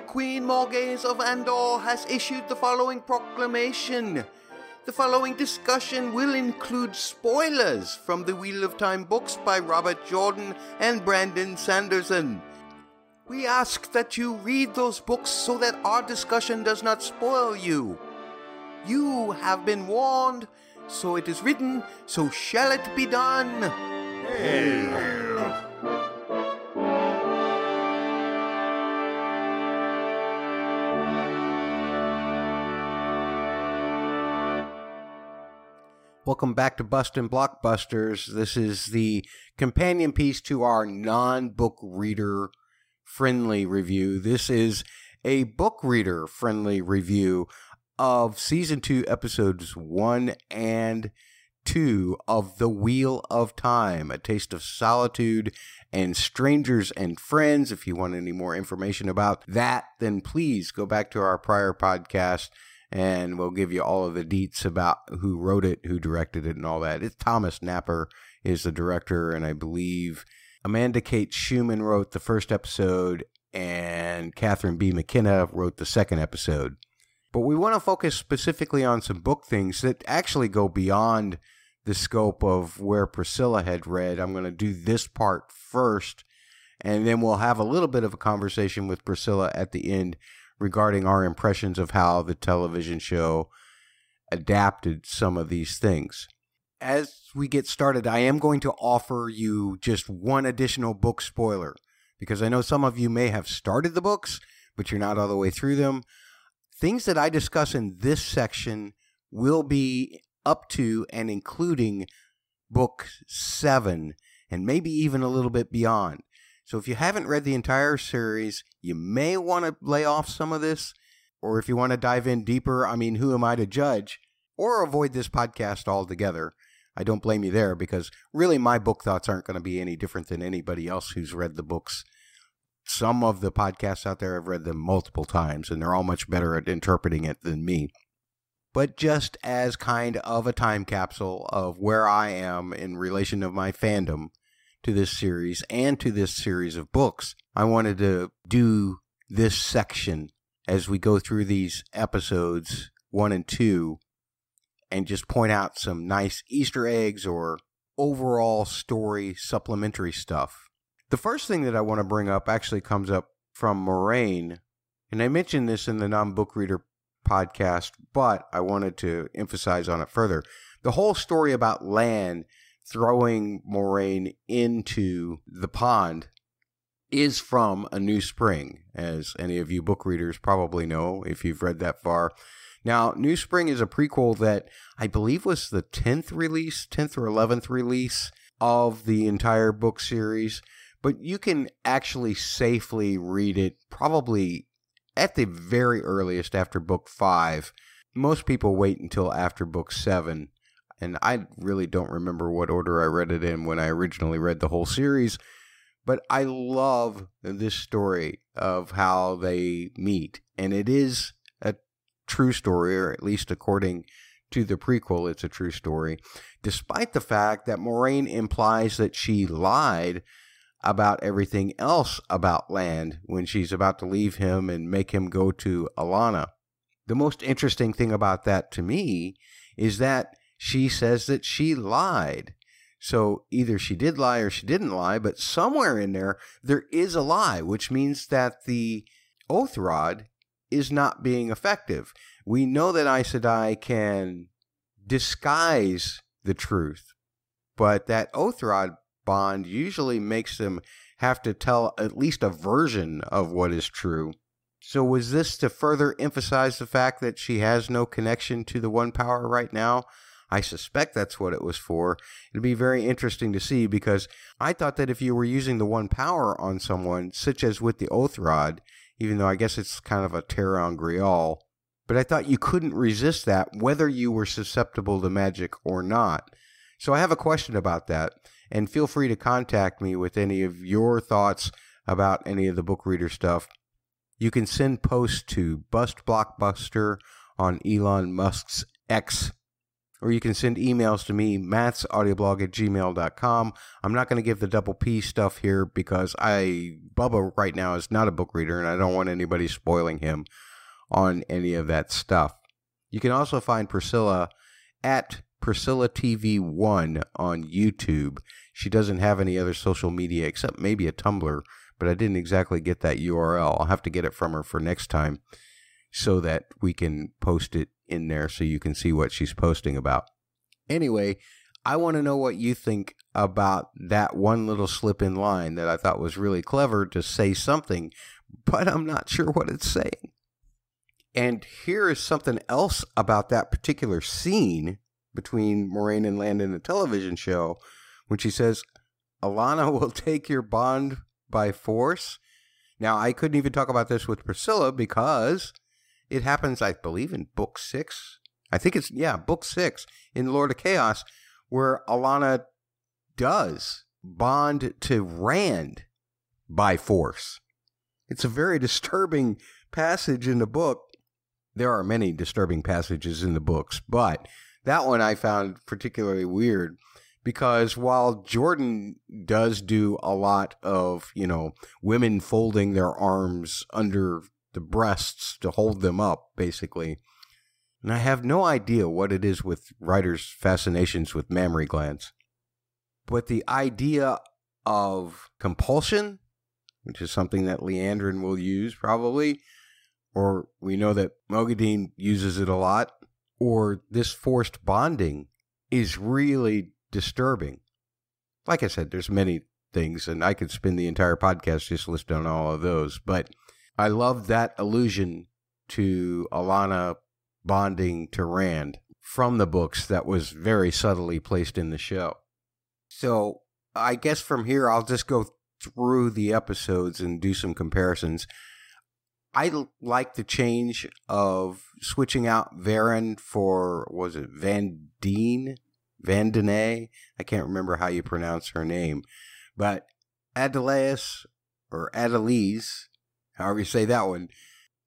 Queen Morgase of Andor has issued the following proclamation. The following discussion will include spoilers from the Wheel of Time books by Robert Jordan and Brandon Sanderson. We ask that you read those books so that our discussion does not spoil you. You have been warned, so it is written, so shall it be done. Welcome back to Bustin' Blockbusters. This is the companion piece to our non book reader friendly review. This is a book reader friendly review of season two, episodes one and two of The Wheel of Time, A Taste of Solitude and Strangers and Friends. If you want any more information about that, then please go back to our prior podcast and we'll give you all of the deets about who wrote it, who directed it, and all that. It's Thomas Napper is the director, and I believe Amanda Kate Shuman wrote the first episode, and Katherine B. McKenna wrote the second episode. But we want to focus specifically on some book things that actually go beyond the scope of where Priscilla had read. I'm going to do this part first, and then we'll have a little bit of a conversation with Priscilla at the end regarding our impressions of how the television show adapted some of these things. As we get started, I am going to offer you just one additional book spoiler because I know some of you may have started the books, but you're not all the way through them. Things that I discuss in this section will be up to and including book seven and maybe even a little bit beyond. So if you haven't read the entire series, you may want to lay off some of this. Or if you want to dive in deeper, I mean, who am I to judge? Or avoid this podcast altogether. I don't blame you there because really my book thoughts aren't going to be any different than anybody else who's read the books. Some of the podcasts out there have read them multiple times and they're all much better at interpreting it than me. But just as kind of a time capsule of where I am in relation of my fandom, to this series and to this series of books. I wanted to do this section as we go through these episodes one and two and just point out some nice Easter eggs or overall story supplementary stuff. The first thing that I want to bring up actually comes up from Moiraine, and I mentioned this in the non book reader podcast, but I wanted to emphasize on it further. The whole story about Lan throwing Moiraine into the pond is from A New Spring, as any of you book readers probably know if you've read that far. Now, New Spring is a prequel that I believe was the 10th release, 10th or 11th release of the entire book series, but you can actually safely read it probably at the very earliest after book 5. Most people wait until after book 7 and I really don't remember what order I read it in when I originally read the whole series, but I love this story of how they meet, and it is a true story, or at least according to the prequel, it's a true story, despite the fact that Moiraine implies that she lied about everything else about Lan when she's about to leave him and make him go to Alanna. The most interesting thing about that to me is that she says that she lied. So either she did lie or she didn't lie, but somewhere in there, there is a lie, which means that the oath rod is not being effective. We know that Aes Sedai can disguise the truth, but that oath rod bond usually makes them have to tell at least a version of what is true. So, was this to further emphasize the fact that she has no connection to the One Power right now? I suspect that's what it was for. It'd be very interesting to see because I thought that if you were using the one power on someone, such as with the Oath Rod, even though I guess it's kind of a ter'angreal, but I thought you couldn't resist that whether you were susceptible to magic or not. So I have a question about that, and feel free to contact me with any of your thoughts about any of the book reader stuff. You can send posts to Bust Blockbuster on Elon Musk's X or you can send emails to me, mattsaudioblog at gmail.com. I'm not going to give the double P stuff here because I, Bubba right now is not a book reader and I don't want anybody spoiling him on any of that stuff. You can also find Priscilla at Priscilla TV1 on YouTube. She doesn't have any other social media except maybe a Tumblr, but I didn't exactly get that URL. I'll have to get it from her for next time so that we can post it in there so you can see what she's posting about. Anyway, I want to know what you think about that one little slip in line that I thought was really clever to say something, but I'm not sure what it's saying. And here is something else about that particular scene between Moiraine and Lan in the television show when she says, Alanna will take your bond by force. Now, I couldn't even talk about this with Priscilla because it happens, I believe, in book six. I think it's, yeah, book six in Lord of Chaos, where Alanna does bond to Rand by force. It's a very disturbing passage in the book. There are many disturbing passages in the books, but that one I found particularly weird because while Jordan does do a lot of, you know, women folding their arms under the breasts to hold them up, basically, and I have no idea what it is with writers' fascinations with mammary glands, but the idea of compulsion, which is something that Liandrin will use probably, or we know that Moghedien uses it a lot, or this forced bonding is really disturbing. Like I said, there's many things, and I could spend the entire podcast just listing on all of those. But I love that allusion to Alanna bonding to Rand from the books that was very subtly placed in the show. So I guess from here, I'll just go through the episodes and do some comparisons. I like the change of switching out Verin for was it Van Deen, Van Dene? I can't remember how you pronounce her name, but Adelaus or Adelise, however you say that one,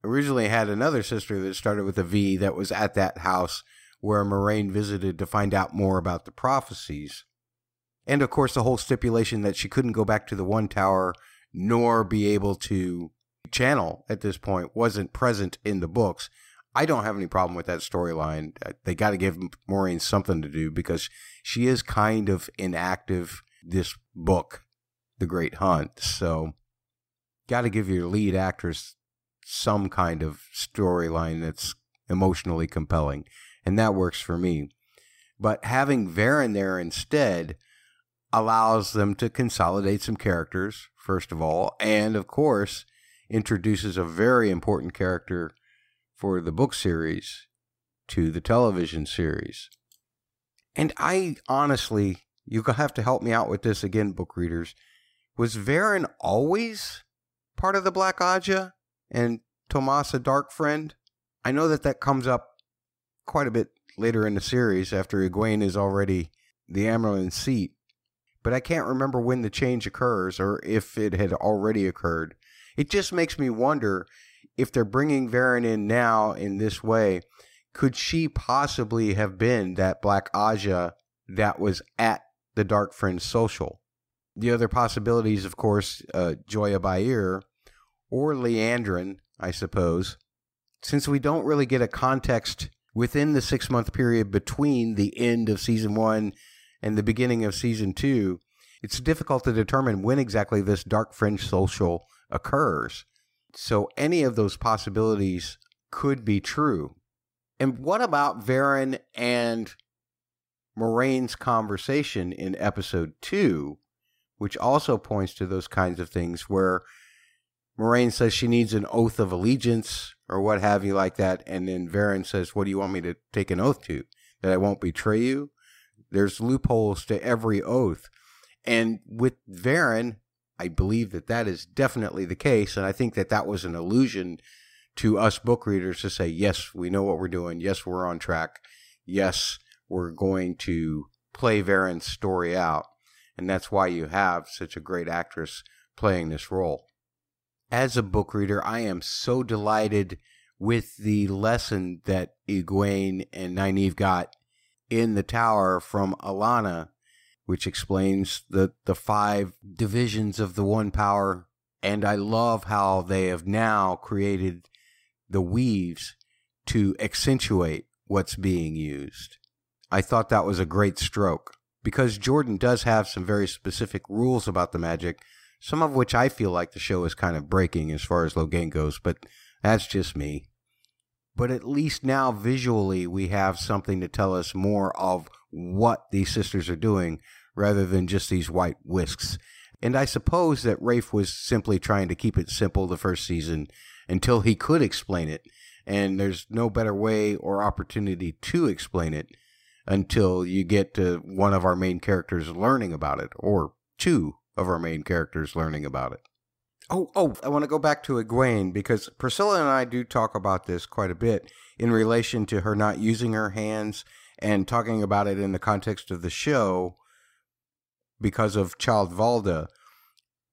originally had another sister that started with a V that was at that house where Moiraine visited to find out more about the prophecies. And of course, the whole stipulation that she couldn't go back to the one tower nor be able to channel at this point wasn't present in the books. I don't have any problem with that storyline. Uh, they got to give Maureen something to do because she is kind of inactive this book, The Great Hunt. So, got to give your lead actress some kind of storyline that's emotionally compelling. And that works for me. But having Verin there instead allows them to consolidate some characters, first of all, and of course, introduces a very important character for the book series to the television series. And I honestly, you have to help me out with this again, book readers. Was Verin always part of the Black Ajah and Tomas a dark friend? I know that that comes up quite a bit later in the series after Egwene is already the Amyrlin seat, but I can't remember when the change occurs or if it had already occurred. It just makes me wonder if they're bringing Verin in now in this way, could she possibly have been that Black Ajah that was at the Dark Friends social? The other possibilities, of course, uh, Joiya Byir or Liandrin, I suppose, since we don't really get a context within the six month period between the end of season one and the beginning of season two, it's difficult to determine when exactly this Dark Friends social occurs. So any of those possibilities could be true. And what about Verin and Moiraine's conversation in episode two, which also points to those kinds of things where Moiraine says she needs an oath of allegiance or what have you like that, and then Verin says, What do you want me to take an oath to? That I won't betray you? There's loopholes to every oath. And with Verin, I believe that that is definitely the case. And I think that that was an illusion to us book readers to say, yes, we know what we're doing. Yes, we're on track. Yes, we're going to play Verin's story out. And that's why you have such a great actress playing this role. As a book reader, I am so delighted with the lesson that Egwene and Nynaeve got in the tower from Alanna, which explains the, the five divisions of the one power. And I love how they have now created the weaves to accentuate what's being used. I thought that was a great stroke because Jordan does have some very specific rules about the magic, some of which I feel like the show is kind of breaking as far as Logain goes, but that's just me. But at least now visually we have something to tell us more of what these sisters are doing rather than just these white whisks. And I suppose that Rafe was simply trying to keep it simple the first season until he could explain it. And there's no better way or opportunity to explain it until you get to one of our main characters learning about it, or two of our main characters learning about it. Oh, oh, I want to go back to Egwene because Priscilla and I do talk about this quite a bit in relation to her not using her hands and talking about it in the context of the show because of Child Valda.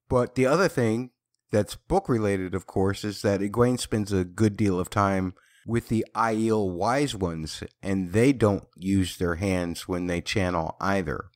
But the other thing that's book related, of course, is that Egwene spends a good deal of time with the Aiel wise ones, and they don't use their hands when they channel either.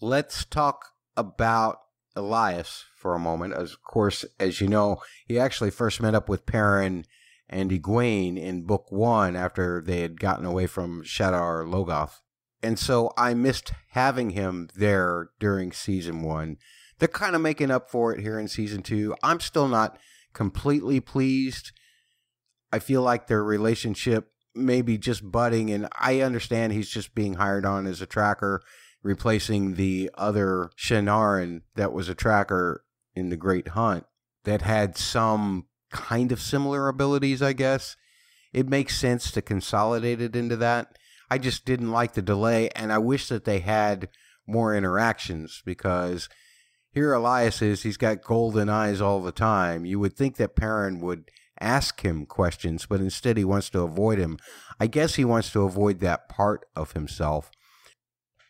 Let's talk about Elyas for a moment. Of course, as you know, he actually first met up with Perrin and Egwene in book one after they had gotten away from Shadar Logoth. And so I missed having him there during season one. They're kind of making up for it here in season two. I'm still not completely pleased I feel like their relationship maybe just budding, and I understand he's just being hired on as a tracker, replacing the other Shienaran that was a tracker in the Great Hunt that had some kind of similar abilities, I guess. It makes sense to consolidate it into that. I just didn't like the delay, and I wish that they had more interactions because here Elyas is, he's got golden eyes all the time. You would think that Perrin would ask him questions, but instead he wants to avoid him. I guess he wants to avoid that part of himself.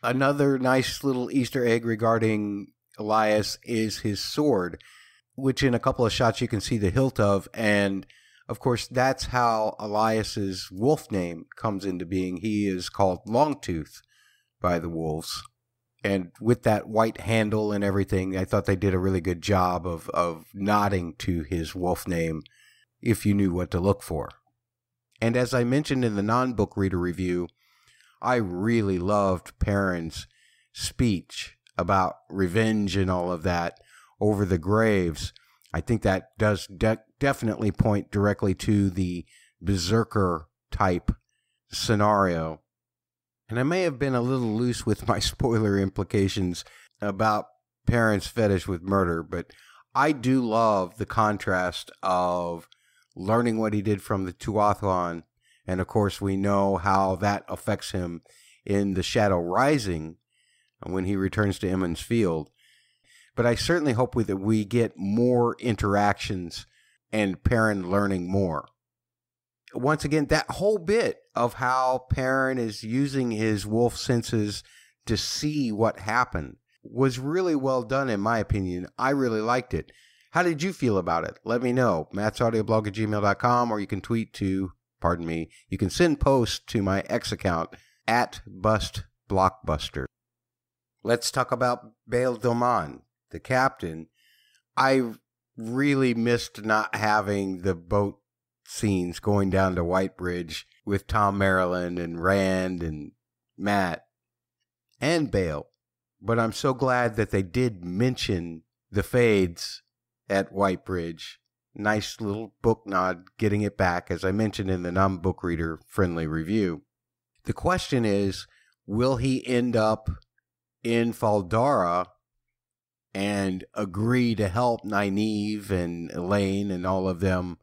Another nice little Easter egg regarding Elyas is his sword, which in a couple of shots you can see the hilt of. And of course, that's how Elyas's wolf name comes into being. He is called Longtooth by the wolves. And with that white handle and everything, I thought they did a really good job of, of nodding to his wolf name if you knew what to look for. And as I mentioned in the non book reader review, I really loved Perrin's speech about revenge and all of that over the graves. I think that does de- definitely point directly to the berserker type scenario. And I may have been a little loose with my spoiler implications about Perrin's fetish with murder, but I do love the contrast of learning what he did from the Tuatha'an. And of course, we know how that affects him in the Shadow Rising when he returns to Emond's Field. But I certainly hope that we get more interactions and Perrin learning more. Once again, that whole bit of how Perrin is using his wolf senses to see what happened was really well done, in my opinion. I really liked it. How did you feel about it? Let me know. mattsaudioblog at gmail.com or you can tweet to, pardon me, you can send posts to my X account at Bust Blockbuster. Let's talk about Bayle Domon, the captain. I really missed not having the boat scenes going down to White Bridge with Thom Merrilin and Rand and Mat and Bayle. But I'm so glad that they did mention the fades at White Bridge. Nice little book nod, getting it back, as I mentioned in the non book reader friendly review. The question is will he end up in Faldara and agree to help Nynaeve and Elayne and all of them,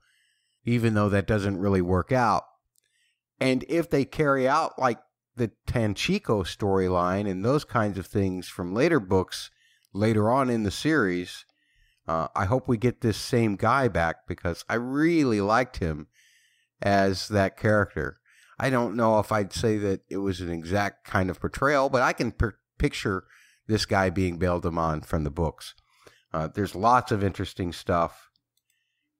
even though that doesn't really work out? And if they carry out like the Tanchico storyline and those kinds of things from later books later on in the series, uh, I hope we get this same guy back because I really liked him as that character. I don't know if I'd say that it was an exact kind of portrayal, but I can per- picture this guy being Bayle Domon from the books. Uh, there's lots of interesting stuff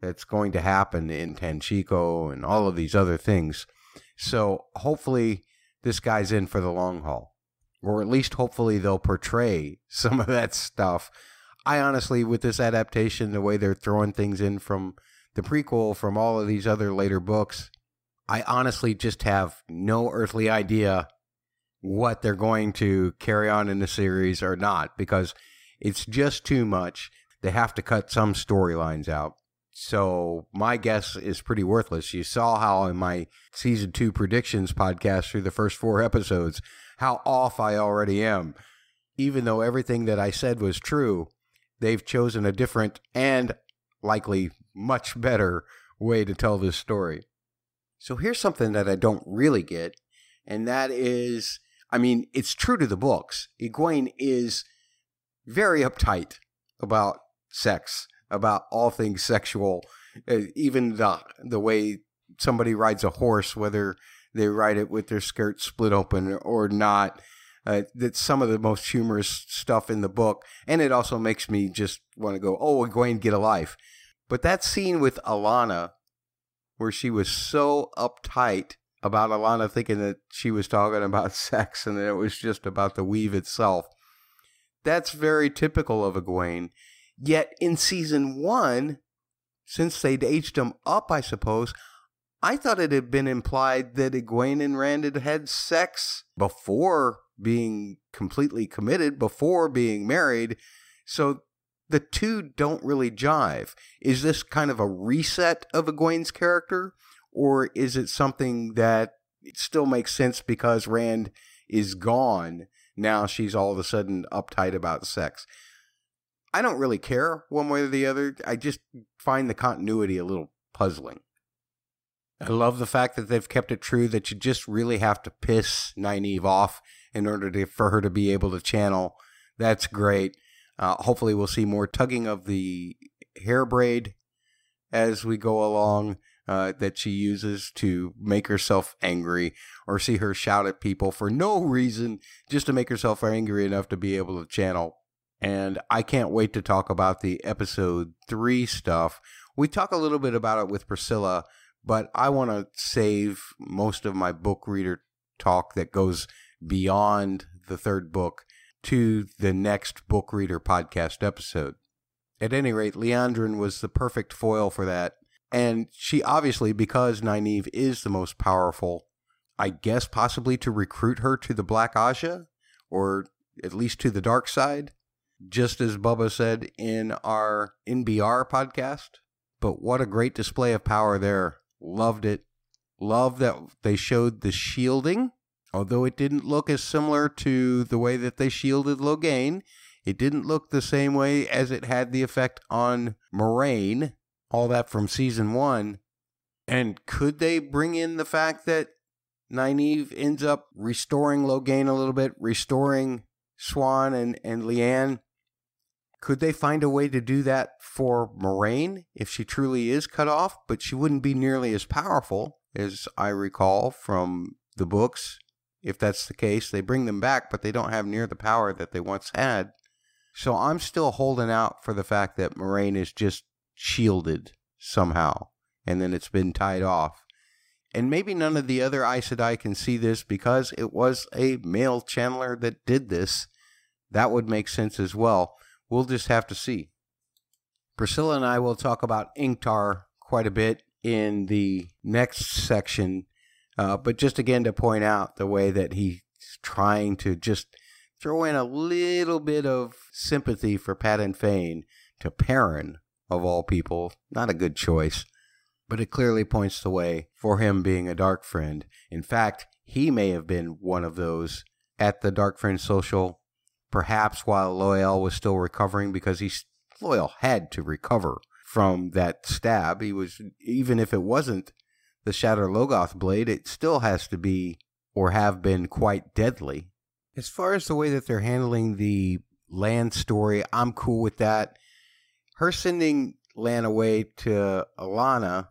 that's going to happen in Tanchico and all of these other things. So hopefully this guy's in for the long haul. Or at least hopefully they'll portray some of that stuff. I honestly, with this adaptation, the way they're throwing things in from the prequel, from all of these other later books, I honestly just have no earthly idea what they're going to carry on in the series or not because it's just too much. They have to cut some storylines out. So my guess is pretty worthless. You saw how in my season two predictions podcast through the first four episodes, how off I already am. Even though everything that I said was true, they've chosen a different and likely much better way to tell this story. So here's something that I don't really get, and that is I mean, it's true to the books. Egwene is very uptight about sex, about all things sexual, uh, even the the way somebody rides a horse, whether they ride it with their skirt split open or not. Uh, that's some of the most humorous stuff in the book, and it also makes me just want to go, "Oh, Egwene, get a life." But that scene with Alanna, where she was so uptight about Alanna thinking that she was talking about sex and that it was just about the weave itself. That's very typical of Egwene. Yet in season one, since they'd aged him up, I suppose, I thought it had been implied that Egwene and Rand had had sex before being completely committed, before being married. So the two don't really jive. Is this kind of a reset of Egwene's character? Or is it something that still makes sense because Rand is gone? Now she's all of a sudden uptight about sex. I don't really care one way or the other. I just find the continuity a little puzzling. I love the fact that they've kept it true that you just really have to piss Nynaeve off in order to, for her to be able to channel. That's great. Uh, hopefully, we'll see more tugging of the hair braid as we go along uh, that she uses to make herself angry or see her shout at people for no reason, just to make herself angry enough to be able to channel. And I can't wait to talk about the episode three stuff. We talk a little bit about it with Priscilla, but I want to save most of my book reader talk that goes beyond the third book to the next book reader podcast episode. At any rate, Liandrin was the perfect foil for that and she obviously, because Nynaeve is the most powerful, I guess possibly to recruit her to the Black Ajah, or at least to the dark side, just as Bubba said in our NBR podcast. But what a great display of power there. Loved it. Love that they showed the shielding, although it didn't look as similar to the way that they shielded Logain. It didn't look the same way as it had the effect on Moiraine, all that from season one. And could they bring in the fact that Nynaeve ends up restoring Logain a little bit, restoring Siuan and, and Leane? Could they find a way to do that for Moiraine if she truly is cut off, but she wouldn't be nearly as powerful as I recall from the books? If that's the case, they bring them back, but they don't have near the power that they once had. So I'm still holding out for the fact that Moiraine is just shielded somehow, and then it's been tied off. And maybe none of the other Aes Sedai can see this because it was a male channeler that did this. That would make sense as well. We'll just have to see. Priscilla and I will talk about Ingtar quite a bit in the next section, uh, but just again to point out the way that he's trying to just throw in a little bit of sympathy for Padan Fain to Perrin, of all people. Not a good choice, but it clearly points the way for him being a dark friend. In fact, he may have been one of those at the Dark Friend Social, perhaps while Loial was still recovering, because he Loial had to recover from that stab. He was even if it wasn't the Shadar Logoth blade, it still has to be or have been quite deadly. As far as the way that they're handling the Lan story, I'm cool with that her sending Lan away to Alanna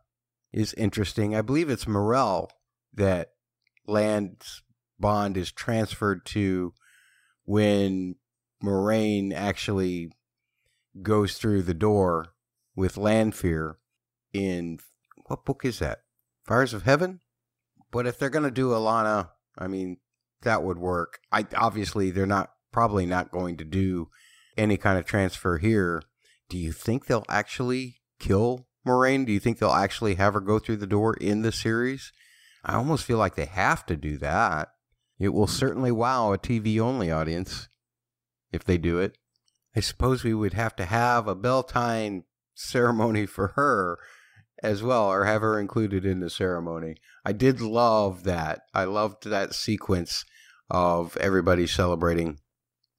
is interesting. I believe it's Myrelle that Lan's bond is transferred to when Moiraine actually goes through the door with Lanfear in what book is that? Fires of Heaven? But if they're going to do Alanna, I mean, that would work. I obviously they're not probably not going to do any kind of transfer here. Do you think they'll actually kill Moiraine? Do you think they'll actually have her go through the door in the series? I almost feel like they have to do that. It will certainly wow a TV only audience if they do it. I suppose we would have to have a Beltane ceremony for her as well, or have her included in the ceremony. I did love that. I loved that sequence of everybody celebrating,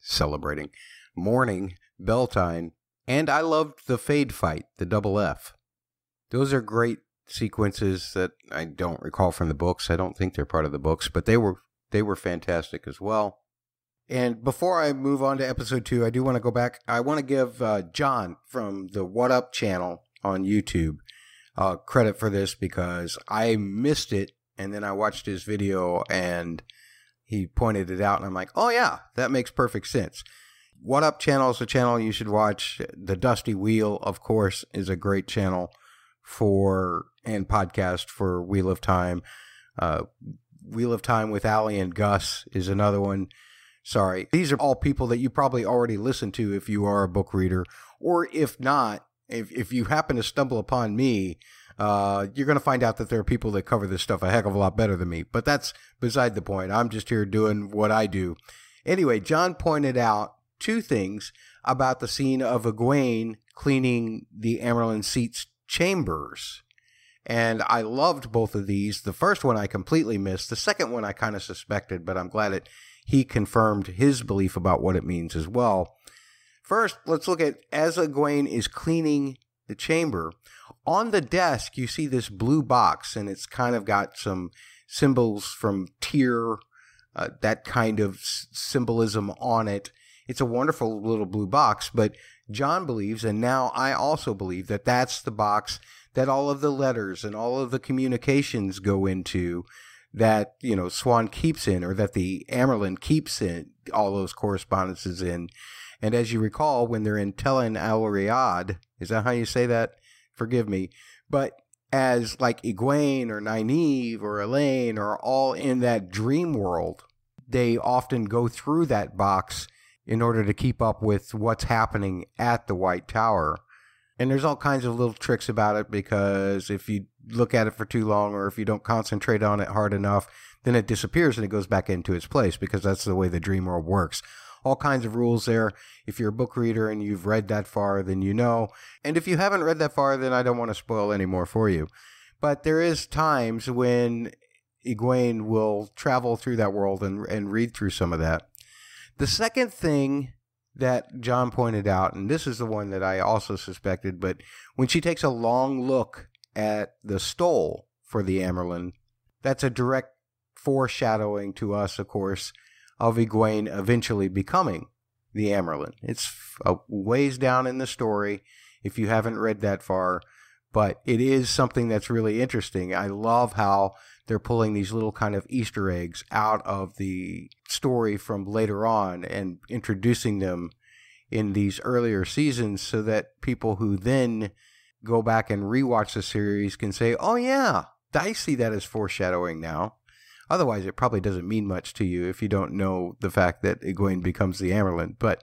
celebrating, mourning Beltane, and I loved the Fade fight, the double F. Those are great sequences that I don't recall from the books. I don't think they're part of the books, but they were they were fantastic as well. And before I move on to episode two, I do want to go back. I want to give uh, John from the What Up channel on YouTube uh, credit for this because I missed it and then I watched his video and he pointed it out and I'm like, oh yeah, that makes perfect sense. What Up channel is a channel you should watch. The Dusty Wheel, of course, is a great channel for and podcast for Wheel of Time. Uh, Wheel of Time with Ali and Gus is another one. Sorry. These are all people that you probably already listen to if you are a book reader. Or if not, if, if you happen to stumble upon me, uh, you're going to find out that there are people that cover this stuff a heck of a lot better than me. But that's beside the point. I'm just here doing what I do. Anyway, John pointed out two things about the scene of Egwene cleaning the Amyrlin Seat's chambers. And I loved both of these. The first one I completely missed. The second one I kind of suspected, but I'm glad it he confirmed his belief about what it means as well. First, let's look at as Egwene is cleaning the chamber. On the desk, you see this blue box, and it's kind of got some symbols from Tyr, uh, that kind of s- symbolism on it. It's a wonderful little blue box, but John believes, and now I also believe, that that's the box that all of the letters and all of the communications go into that, you know, Siuan keeps in or that the Amyrlin keeps in all those correspondences in. And as you recall, when they're in Tel'aran'rhiod, is that how you say that? Forgive me. But as like Egwene or Nynaeve or Elayne are all in that dream world, they often go through that box in order to keep up with what's happening at the White Tower. And there's all kinds of little tricks about it because if you look at it for too long or if you don't concentrate on it hard enough, then it disappears and it goes back into its place because that's the way the dream world works. All kinds of rules there. If you're a book reader and you've read that far, then you know. And if you haven't read that far, then I don't want to spoil any more for you. But there is times when Egwene will travel through that world and, and read through some of that. The second thing that John pointed out, and this is the one that I also suspected, but when she takes a long look at the stole for the Amyrlin, that's a direct foreshadowing to us, of course, of Egwene eventually becoming the Amyrlin. It's a ways down in the story if you haven't read that far, but it is something that's really interesting. I love how they're pulling these little kind of Easter eggs out of the story from later on and introducing them in these earlier seasons so that people who then go back and rewatch the series can say, oh, yeah, I see that as foreshadowing now. Otherwise, it probably doesn't mean much to you if you don't know the fact that Egwene becomes the Amyrlin. But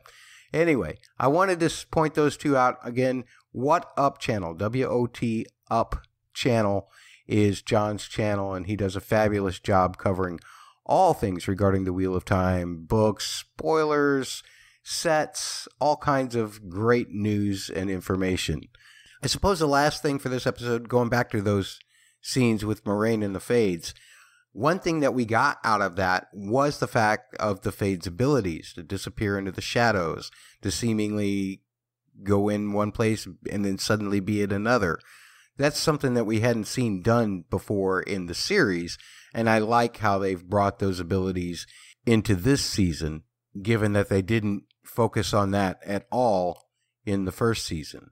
anyway, I wanted to point those two out again. What Up channel, W O T Up channel, is John's channel, and he does a fabulous job covering all things regarding the Wheel of Time books, spoilers, sets, all kinds of great news and information. I suppose the last thing for this episode, going back to those scenes with Moiraine and the Fades, one thing that we got out of that was the fact of the Fade's abilities to disappear into the shadows, to seemingly go in one place and then suddenly be in another. That's something that we hadn't seen done before in the series, and I like how they've brought those abilities into this season, given that they didn't focus on that at all in the first season.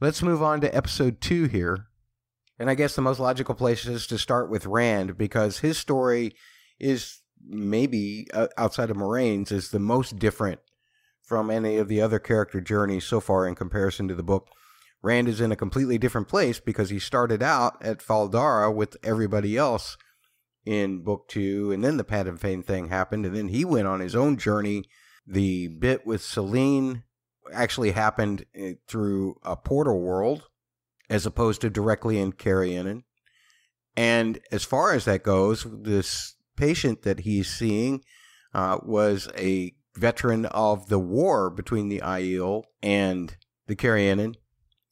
Let's move on to episode two here. And I guess the most logical place is to start with Rand because his story is maybe uh, outside of Moiraine's is the most different from any of the other character journeys so far in comparison to the book. Rand is in a completely different place because he started out at Fal Dara with everybody else in book two, and then the Padan Fain thing happened, and then he went on his own journey. The bit with Selene actually happened eh, through a portal world as opposed to directly in Cairhienin. And as far as that goes, this patient that he's seeing uh, was a veteran of the war between the Aiel and the Cairhienin,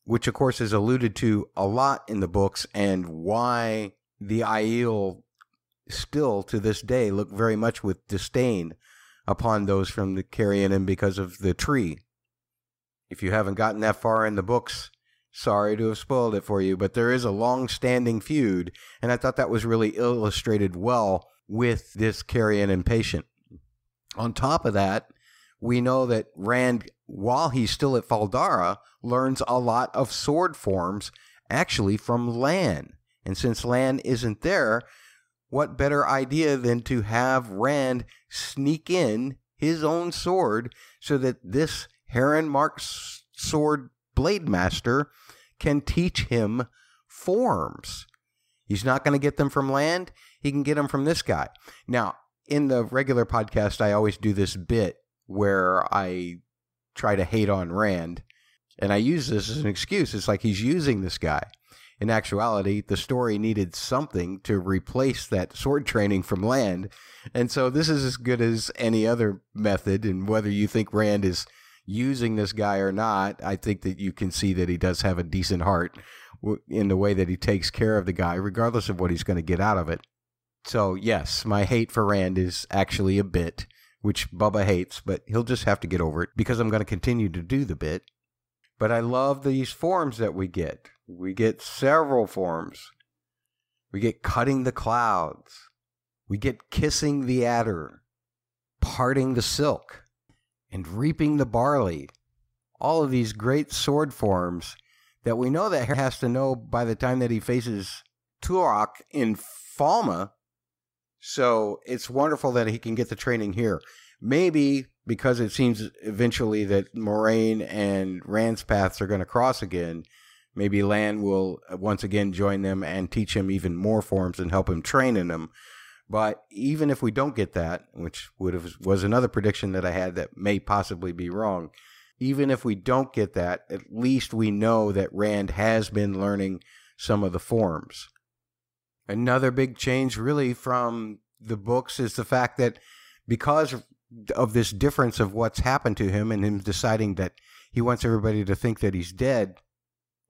which of course is alluded to a lot in the books, and why the Aiel still to this day look very much with disdain upon those from the Cairhienin because of the tree. If you haven't gotten that far in the books, sorry to have spoiled it for you, but there is a long standing feud, and I thought that was really illustrated well with this Cairhienin patient. On top of that, we know that Rand, while he's still at Fal Dara, learns a lot of sword forms actually from Lan. And since Lan isn't there, what better idea than to have Rand sneak in his own sword so that this Heron Mark sword blade master can teach him forms. He's not going to get them from Lan. He can get them from this guy. Now, in the regular podcast, I always do this bit where I try to hate on Rand, and I use this as an excuse. It's like he's using this guy. In actuality, the story needed something to replace that sword training from Lan. and so this is as good as any other method. And whether you think Rand is using this guy or not, I think that you can see that he does have a decent heart in the way that he takes care of the guy, regardless of what he's going to get out of it. So, yes, my hate for Rand is actually a bit, which Bubba hates, but he'll just have to get over it because I'm going to continue to do the bit. But I love these forms that we get. We get several forms. We get cutting the clouds. We get kissing the adder, parting the silk, and reaping the barley. All of these great sword forms that we know that has to know by the time that he faces Turak in Falme. so it's wonderful that he can get the training here. Maybe because it seems eventually that Moiraine and Rand's paths are going to cross again, maybe Lan will once again join them and teach him even more forms and help him train in them. But even if we don't get that, which would have was another prediction that I had that may possibly be wrong, even if we don't get that, at least we know that Rand has been learning some of the forms. Another big change, really, from the books is the fact that because of this difference of what's happened to him and him deciding that he wants everybody to think that he's dead,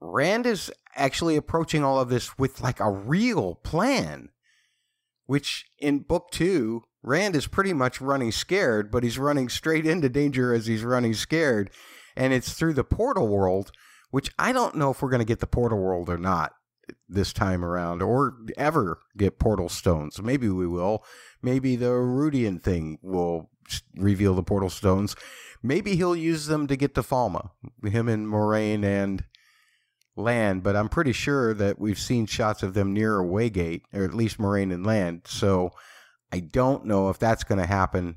Rand is actually approaching all of this with like a real plan, which in book two, Rand is pretty much running scared, but he's running straight into danger as he's running scared. And it's through the portal world, which I don't know if we're going to get the portal world or not this time around or ever get portal stones. Maybe we will. Maybe the Rhuidean thing will reveal the portal stones. Maybe he'll use them to get to Falme, him and Moiraine and Lan, but I'm pretty sure that we've seen shots of them near a Waygate, or at least Moiraine and Lan. So I don't know if that's going to happen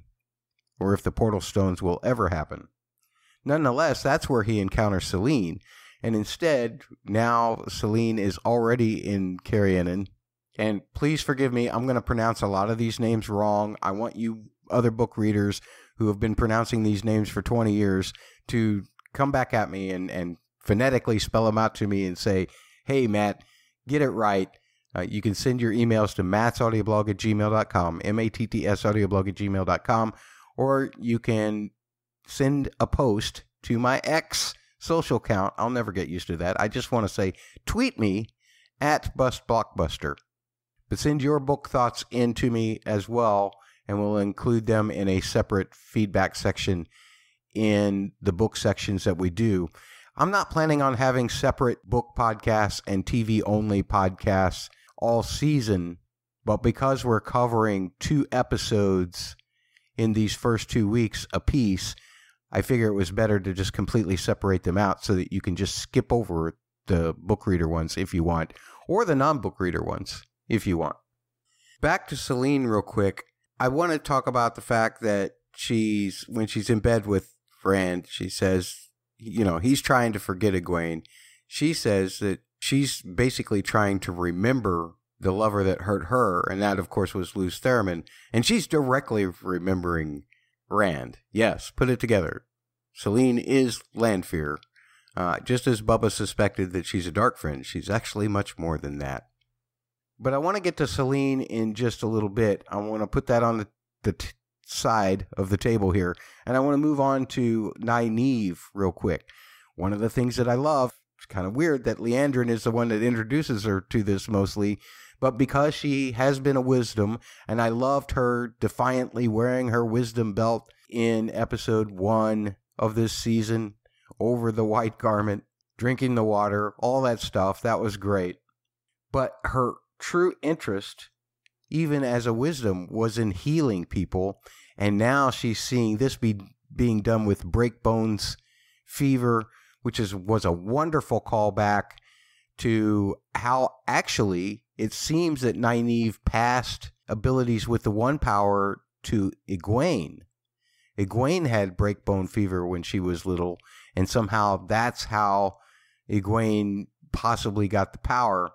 or if the portal stones will ever happen. Nonetheless, that's where he encounters Selene. And instead, now Selene is already in Cairhienin. And please forgive me, I'm going to pronounce a lot of these names wrong. I want you other book readers who have been pronouncing these names for 20 years to come back at me and, and phonetically spell them out to me and say, hey, Matt, get it right. Uh, you can send your emails to mattsaudioblog at gmail.com, M-A-T-T-S audioblog at gmail.com, or you can send a post to my ex social account. I'll never get used to that. I just want to say tweet me at Bust Blockbuster. But send your book thoughts in to me as well, and we'll include them in a separate feedback section in the book sections that we do. I'm not planning on having separate book podcasts and TV only podcasts all season, but because we're covering two episodes in these first two weeks a piece, I figure it was better to just completely separate them out so that you can just skip over the book reader ones if you want, or the non book reader ones if you want. Back to Selene, real quick. I want to talk about the fact that she's, when she's in bed with Rand, she says, you know, he's trying to forget Egwene. She says that she's basically trying to remember the lover that hurt her, and that, of course, was Lews Therin. And she's directly remembering Rand. Yes, put it together. Selene is Lanfear. Uh, just as Bubba suspected that she's a dark friend, she's actually much more than that. But I want to get to Selene in just a little bit. I want to put that on the, the t- side of the table here. And I want to move on to Nynaeve real quick. One of the things that I love, it's kind of weird that Liandrin is the one that introduces her to this mostly, but because she has been a wisdom, and I loved her defiantly wearing her wisdom belt in episode one of this season over the white garment, drinking the water, all that stuff. That was great. But her true interest, even as a wisdom, was in healing people. And now she's seeing this be being done with breakbones fever, which is was a wonderful callback to how actually it seems that Nynaeve passed abilities with the one power to Egwene. Egwene had breakbone fever when she was little, and somehow that's how Egwene possibly got the power.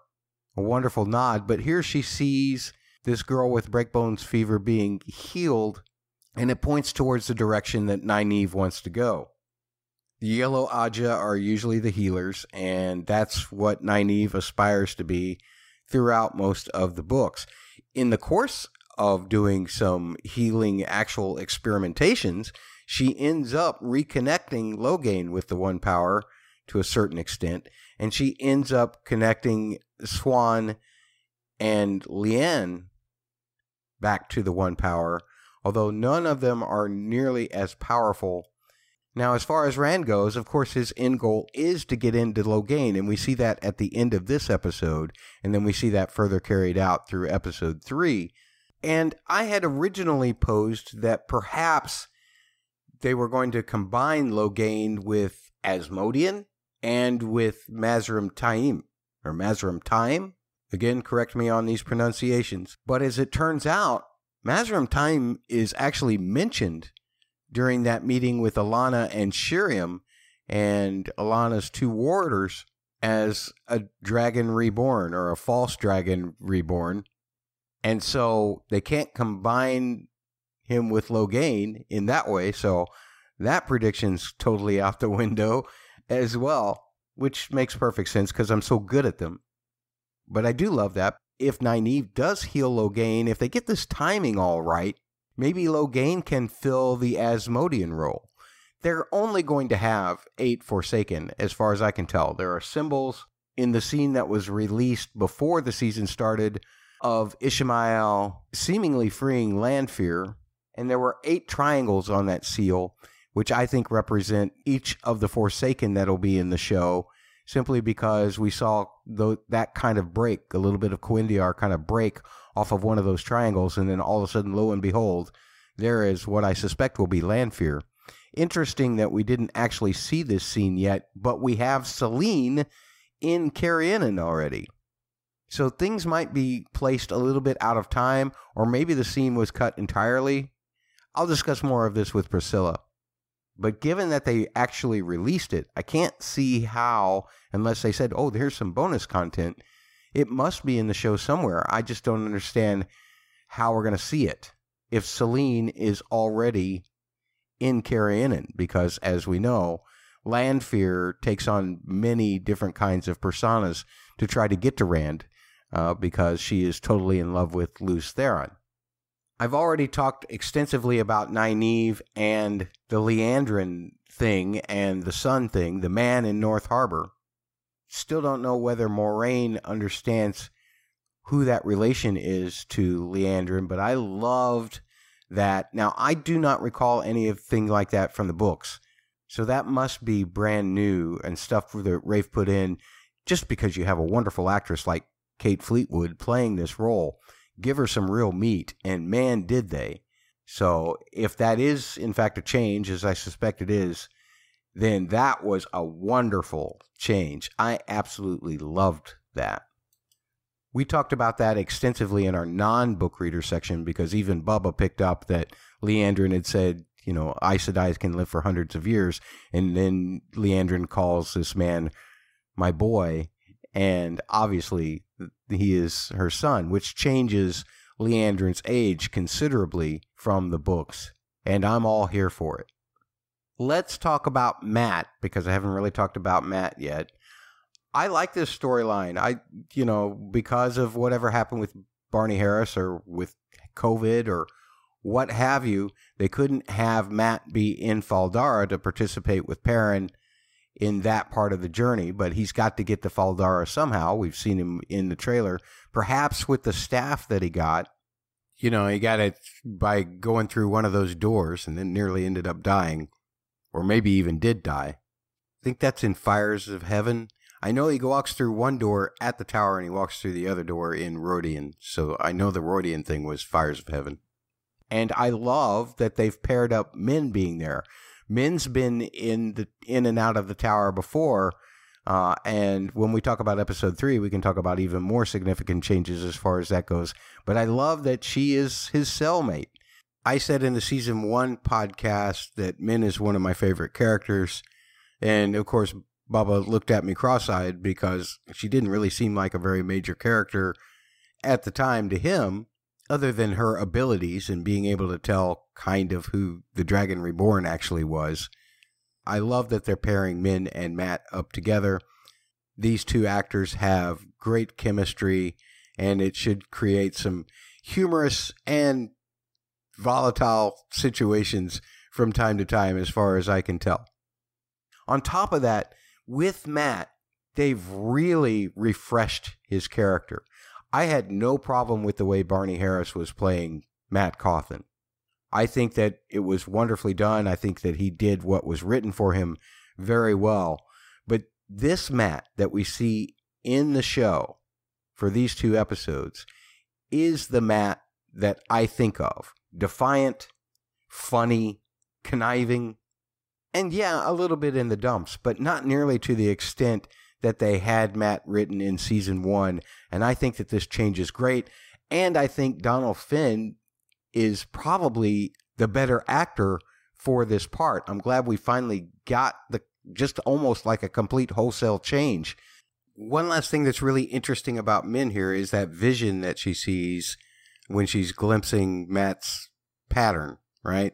A wonderful nod, but here she sees this girl with breakbones fever being healed, and it points towards the direction that Nynaeve wants to go. The Yellow Ajah are usually the healers, and that's what Nynaeve aspires to be throughout most of the books. In the course of doing some healing actual experimentations, she ends up reconnecting Logain with the One Power to a certain extent, and she ends up connecting Siuan and Leane back to the One Power, although none of them are nearly as powerful. Now, as far as Rand goes, of course, his end goal is to get into Logain, and we see that at the end of this episode, and then we see that further carried out through episode three. And I had originally posed that perhaps they were going to combine Logain with Asmodean and with Mazrim Taim, or Mazrim Taim. Again, correct me on these pronunciations. But as it turns out, Mazrim Taim is actually mentioned during that meeting with Alanna and Sheriam and Alanna's two warders as a dragon reborn or a false dragon reborn. And so they can't combine him with Logain in that way. So that prediction's totally out the window as well, which makes perfect sense because I'm so good at them. But I do love that. If Nynaeve does heal Logain, if they get this timing all right, maybe Logain can fill the Asmodean role. They're only going to have eight Forsaken, as far as I can tell. There are symbols in the scene that was released before the season started of Ishmael seemingly freeing Lanfear, and there were eight triangles on that seal, which I think represent each of the Forsaken that'll be in the show, simply because we saw the, that kind of break, a little bit of cuendillar kind of break off of one of those triangles, and then all of a sudden, lo and behold, there is what I suspect will be Lanfear. Interesting that we didn't actually see this scene yet, but we have Selene in Cairhienin already. So things might be placed a little bit out of time, or maybe the scene was cut entirely. I'll discuss more of this with Priscilla. But given that they actually released it, I can't see how, unless they said, oh, there's some bonus content, it must be in the show somewhere. I just don't understand how we're going to see it if Selene is already in Cairhienin, because as we know, Lanfear takes on many different kinds of personas to try to get to Rand, uh, because she is totally in love with Lews Therin. I've already talked extensively about Nynaeve and the Liandrin thing and the sun thing, the man in North Harbor. Still don't know whether Moiraine understands who that relation is to Liandrin, but I loved that. Now, I do not recall anything like that from the books. So that must be brand new and stuff that Rafe put in just because you have a wonderful actress like Kate Fleetwood playing this role. Give her some real meat, and man, did they. So, if that is in fact a change, as I suspect it is, then that was a wonderful change. I absolutely loved that. We talked about that extensively in our non book reader section because even Bubba picked up that Liandrin had said, you know, Aes Sedai can live for hundreds of years. And then Liandrin calls this man my boy. And obviously, he is her son, which changes Liandrin's age considerably from the books, and I'm all here for it. Let's talk about Matt because I haven't really talked about Matt yet. I like this storyline. I, you know, because of whatever happened with Barney Harris or with COVID or what have you, they couldn't have Matt be in Fal Dara to participate with Perrin in that part of the journey, but he's got to get to Faldara somehow. We've seen him in the trailer, perhaps with the staff that he got. You know, he got it by going through one of those doors and then nearly ended up dying, or maybe even did die. I think that's in Fires of Heaven. I know he walks through one door at the tower and he walks through the other door in Rhuidean. So I know the Rhuidean thing was Fires of Heaven. And I love that they've paired up Min being there. Min's been in the in and out of the tower before, uh, and when we talk about episode three, we can talk about even more significant changes as far as that goes. But I love that she is his cellmate. I said in the season one podcast that Min is one of my favorite characters, and of course, Bubba looked at me cross-eyed because she didn't really seem like a very major character at the time to him other than her abilities and being able to tell kind of who the Dragon Reborn actually was. I love that they're pairing Min and Matt up together. These two actors have great chemistry, and it should create some humorous and volatile situations from time to time, as far as I can tell. On top of that, with Matt, they've really refreshed his character. I had no problem with the way Barney Harris was playing Matt Cauthon. I think that it was wonderfully done. I think that he did what was written for him very well. But this Matt that we see in the show for these two episodes is the Matt that I think of defiant, funny, conniving, and yeah, a little bit in the dumps, but not nearly to the extent that they had Matt written in season one. And I think that this change is great. And I think Dónal Finn is probably the better actor for this part. I'm glad we finally got the just almost like a complete wholesale change. One last thing that's really interesting about Min here is that vision that she sees when she's glimpsing Matt's pattern, right?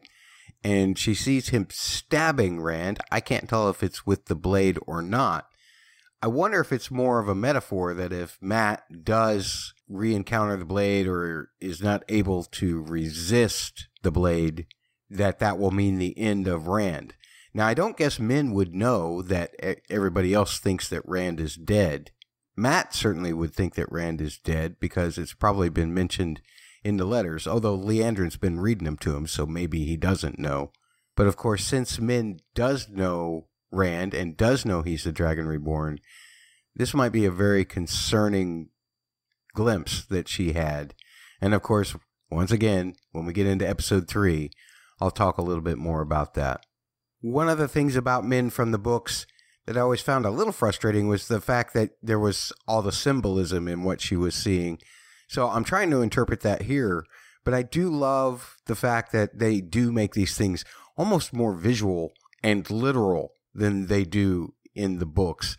And she sees him stabbing Rand. I can't tell if it's with the blade or not, I wonder if it's more of a metaphor that if Matt does re encounter the blade or is not able to resist the blade, that that will mean the end of Rand. Now, I don't guess Min would know that everybody else thinks that Rand is dead. Matt certainly would think that Rand is dead because it's probably been mentioned in the letters, although Liandrin's been reading them to him, so maybe he doesn't know. But of course, since Min does know Rand and does know he's the Dragon Reborn, this might be a very concerning glimpse that she had. And of course, once again, when we get into episode three, I'll talk a little bit more about that. One of the things about Min from the books that I always found a little frustrating was the fact that there was all the symbolism in what she was seeing. So I'm trying to interpret that here, but I do love the fact that they do make these things almost more visual and literal than they do in the books.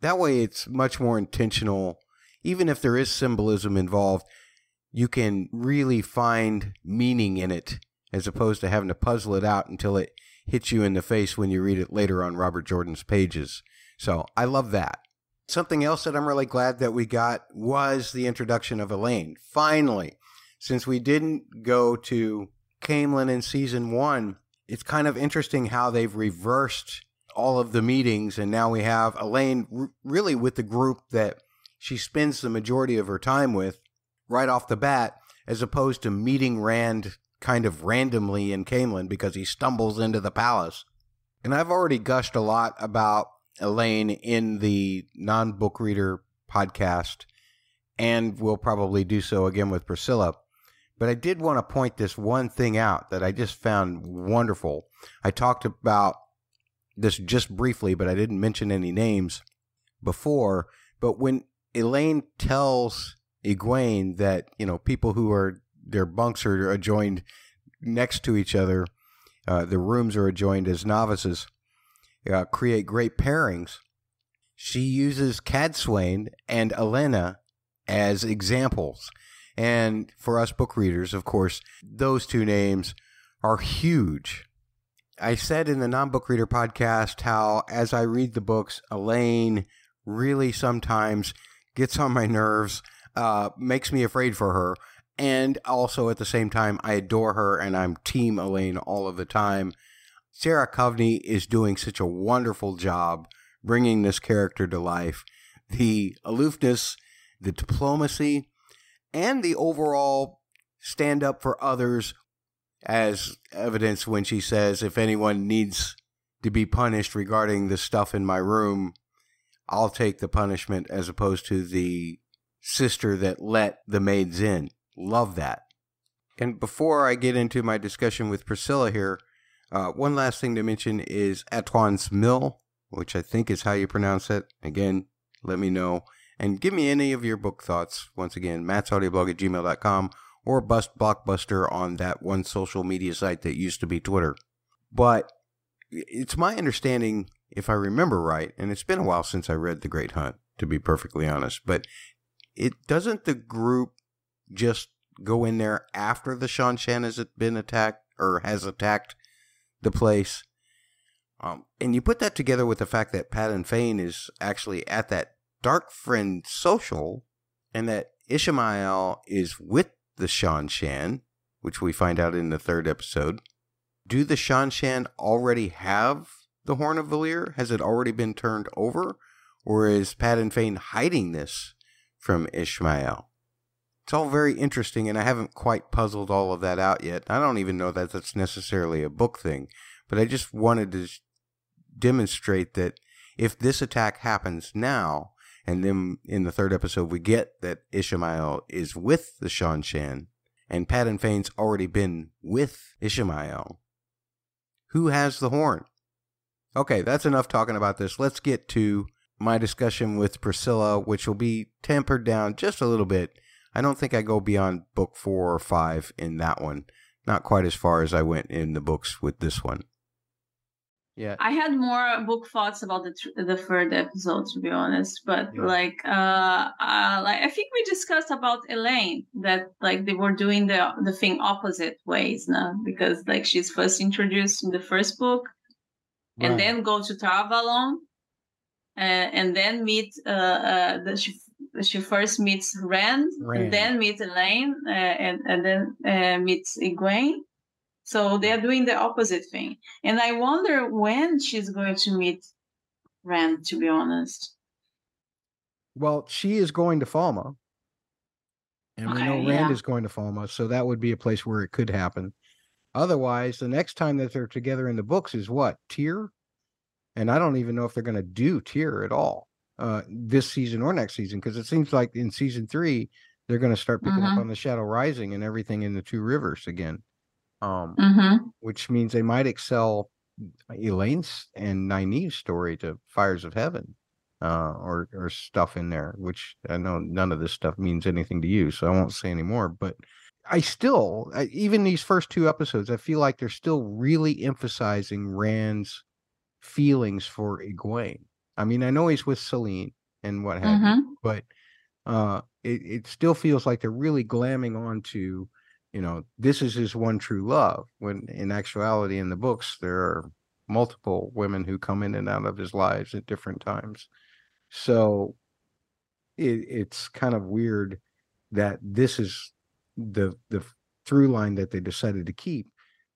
That way, it's much more intentional. Even if there is symbolism involved, you can really find meaning in it as opposed to having to puzzle it out until it hits you in the face when you read it later on Robert Jordan's pages. So I love that. Something else that I'm really glad that we got was the introduction of Elayne. Finally, since we didn't go to Caemlyn in season one, it's kind of interesting how they've reversed all of the meetings, and now we have Elayne really with the group that she spends the majority of her time with right off the bat, as opposed to meeting Rand kind of randomly in Caemlyn because he stumbles into the palace. And I've already gushed a lot about Elayne in the non book reader podcast, and we'll probably do so again with Priscilla. But I did want to point this one thing out that I just found wonderful. I talked about this just briefly, but I didn't mention any names before. But when Elayne tells Egwene that, you know, people who are, their bunks are adjoined next to each other, uh, the rooms are adjoined as novices, uh, create great pairings. She uses Cadsuane and Olenna as examples. And for us book readers, of course, those two names are huge. I said in the non book reader podcast how, as I read the books, Elayne really sometimes gets on my nerves, uh, makes me afraid for her. And also at the same time, I adore her and I'm Team Elayne all of the time. Ceara Coveney is doing such a wonderful job bringing this character to life. The aloofness, the diplomacy, and the overall stand up for others, as evidence when she says, if anyone needs to be punished regarding the stuff in my room, I'll take the punishment as opposed to the sister that let the maids in. Love that. And before I get into my discussion with Priscilla here, uh, one last thing to mention is Atuan's Mill, which I think is how you pronounce it. Again, let me know. And give me any of your book thoughts. Once again, mattsaudioblog at gmail.com or Bust Blockbuster on that one social media site that used to be Twitter. But it's my understanding, if I remember right, and it's been a while since I read The Great Hunt, to be perfectly honest, but it doesn't the group just go in there after the Seanchan has been attacked or has attacked the place. Um, and you put that together with the fact that Padan Fain is actually at that Dark Friend social, and that Ishmael is with the Seanchan, which we find out in the third episode. Do the Seanchan already have the Horn of Valere? Has it already been turned over? Or is Pat Padan Fain hiding this from Ishmael? It's all very interesting, and I haven't quite puzzled all of that out yet. I don't even know that that's necessarily a book thing, but I just wanted to demonstrate that if this attack happens now, and then in the third episode we get that Ishmael is with the Seanchan, and Padan Fain's already been with Ishmael. Who has the horn? Okay, that's enough talking about this. Let's get to my discussion with Priscilla, which will be tempered down just a little bit. I don't think I go beyond book four or five in that one. Not quite as far as I went in the books with this one. Yeah. I had more book thoughts about the tr- the third episode, to be honest. But yeah. like, uh, uh, like I think we discussed about elayne that like they were doing the the thing opposite ways now because like she's first introduced in the first book, right. and then go to Tar Valon, uh, and then meet uh, uh the, she she first meets Rand, Rand. and then meets Elayne, uh, and and then uh, meets Egwene so they're doing the opposite thing. And I wonder when she's going to meet Rand, to be honest. Well, she is going to Falme. And okay, we know Rand yeah. is going to Falme, so that would be a place where it could happen. Otherwise, the next time that they're together in the books is what? Tear? And I don't even know if they're going to do Tear at all uh, this season or next season, because it seems like in season three, they're going to start picking up mm-hmm. on the Shadow Rising and everything in the two rivers again um, mm-hmm. which means they might excel Elayne's and Nynaeve's story to Fires of Heaven, uh, or or stuff in there. Which I know none of this stuff means anything to you, so I won't say anymore. But I still, even these first two episodes, I feel like they're still really emphasizing Rand's feelings for Egwene. I mean, I know he's with Selene and what have mm-hmm. you, but uh, it, it still feels like they're really glamming onto you know, this is his one true love. When in actuality, in the books, there are multiple women who come in and out of his lives at different times. So it, it's kind of weird that this is the the through line that they decided to keep.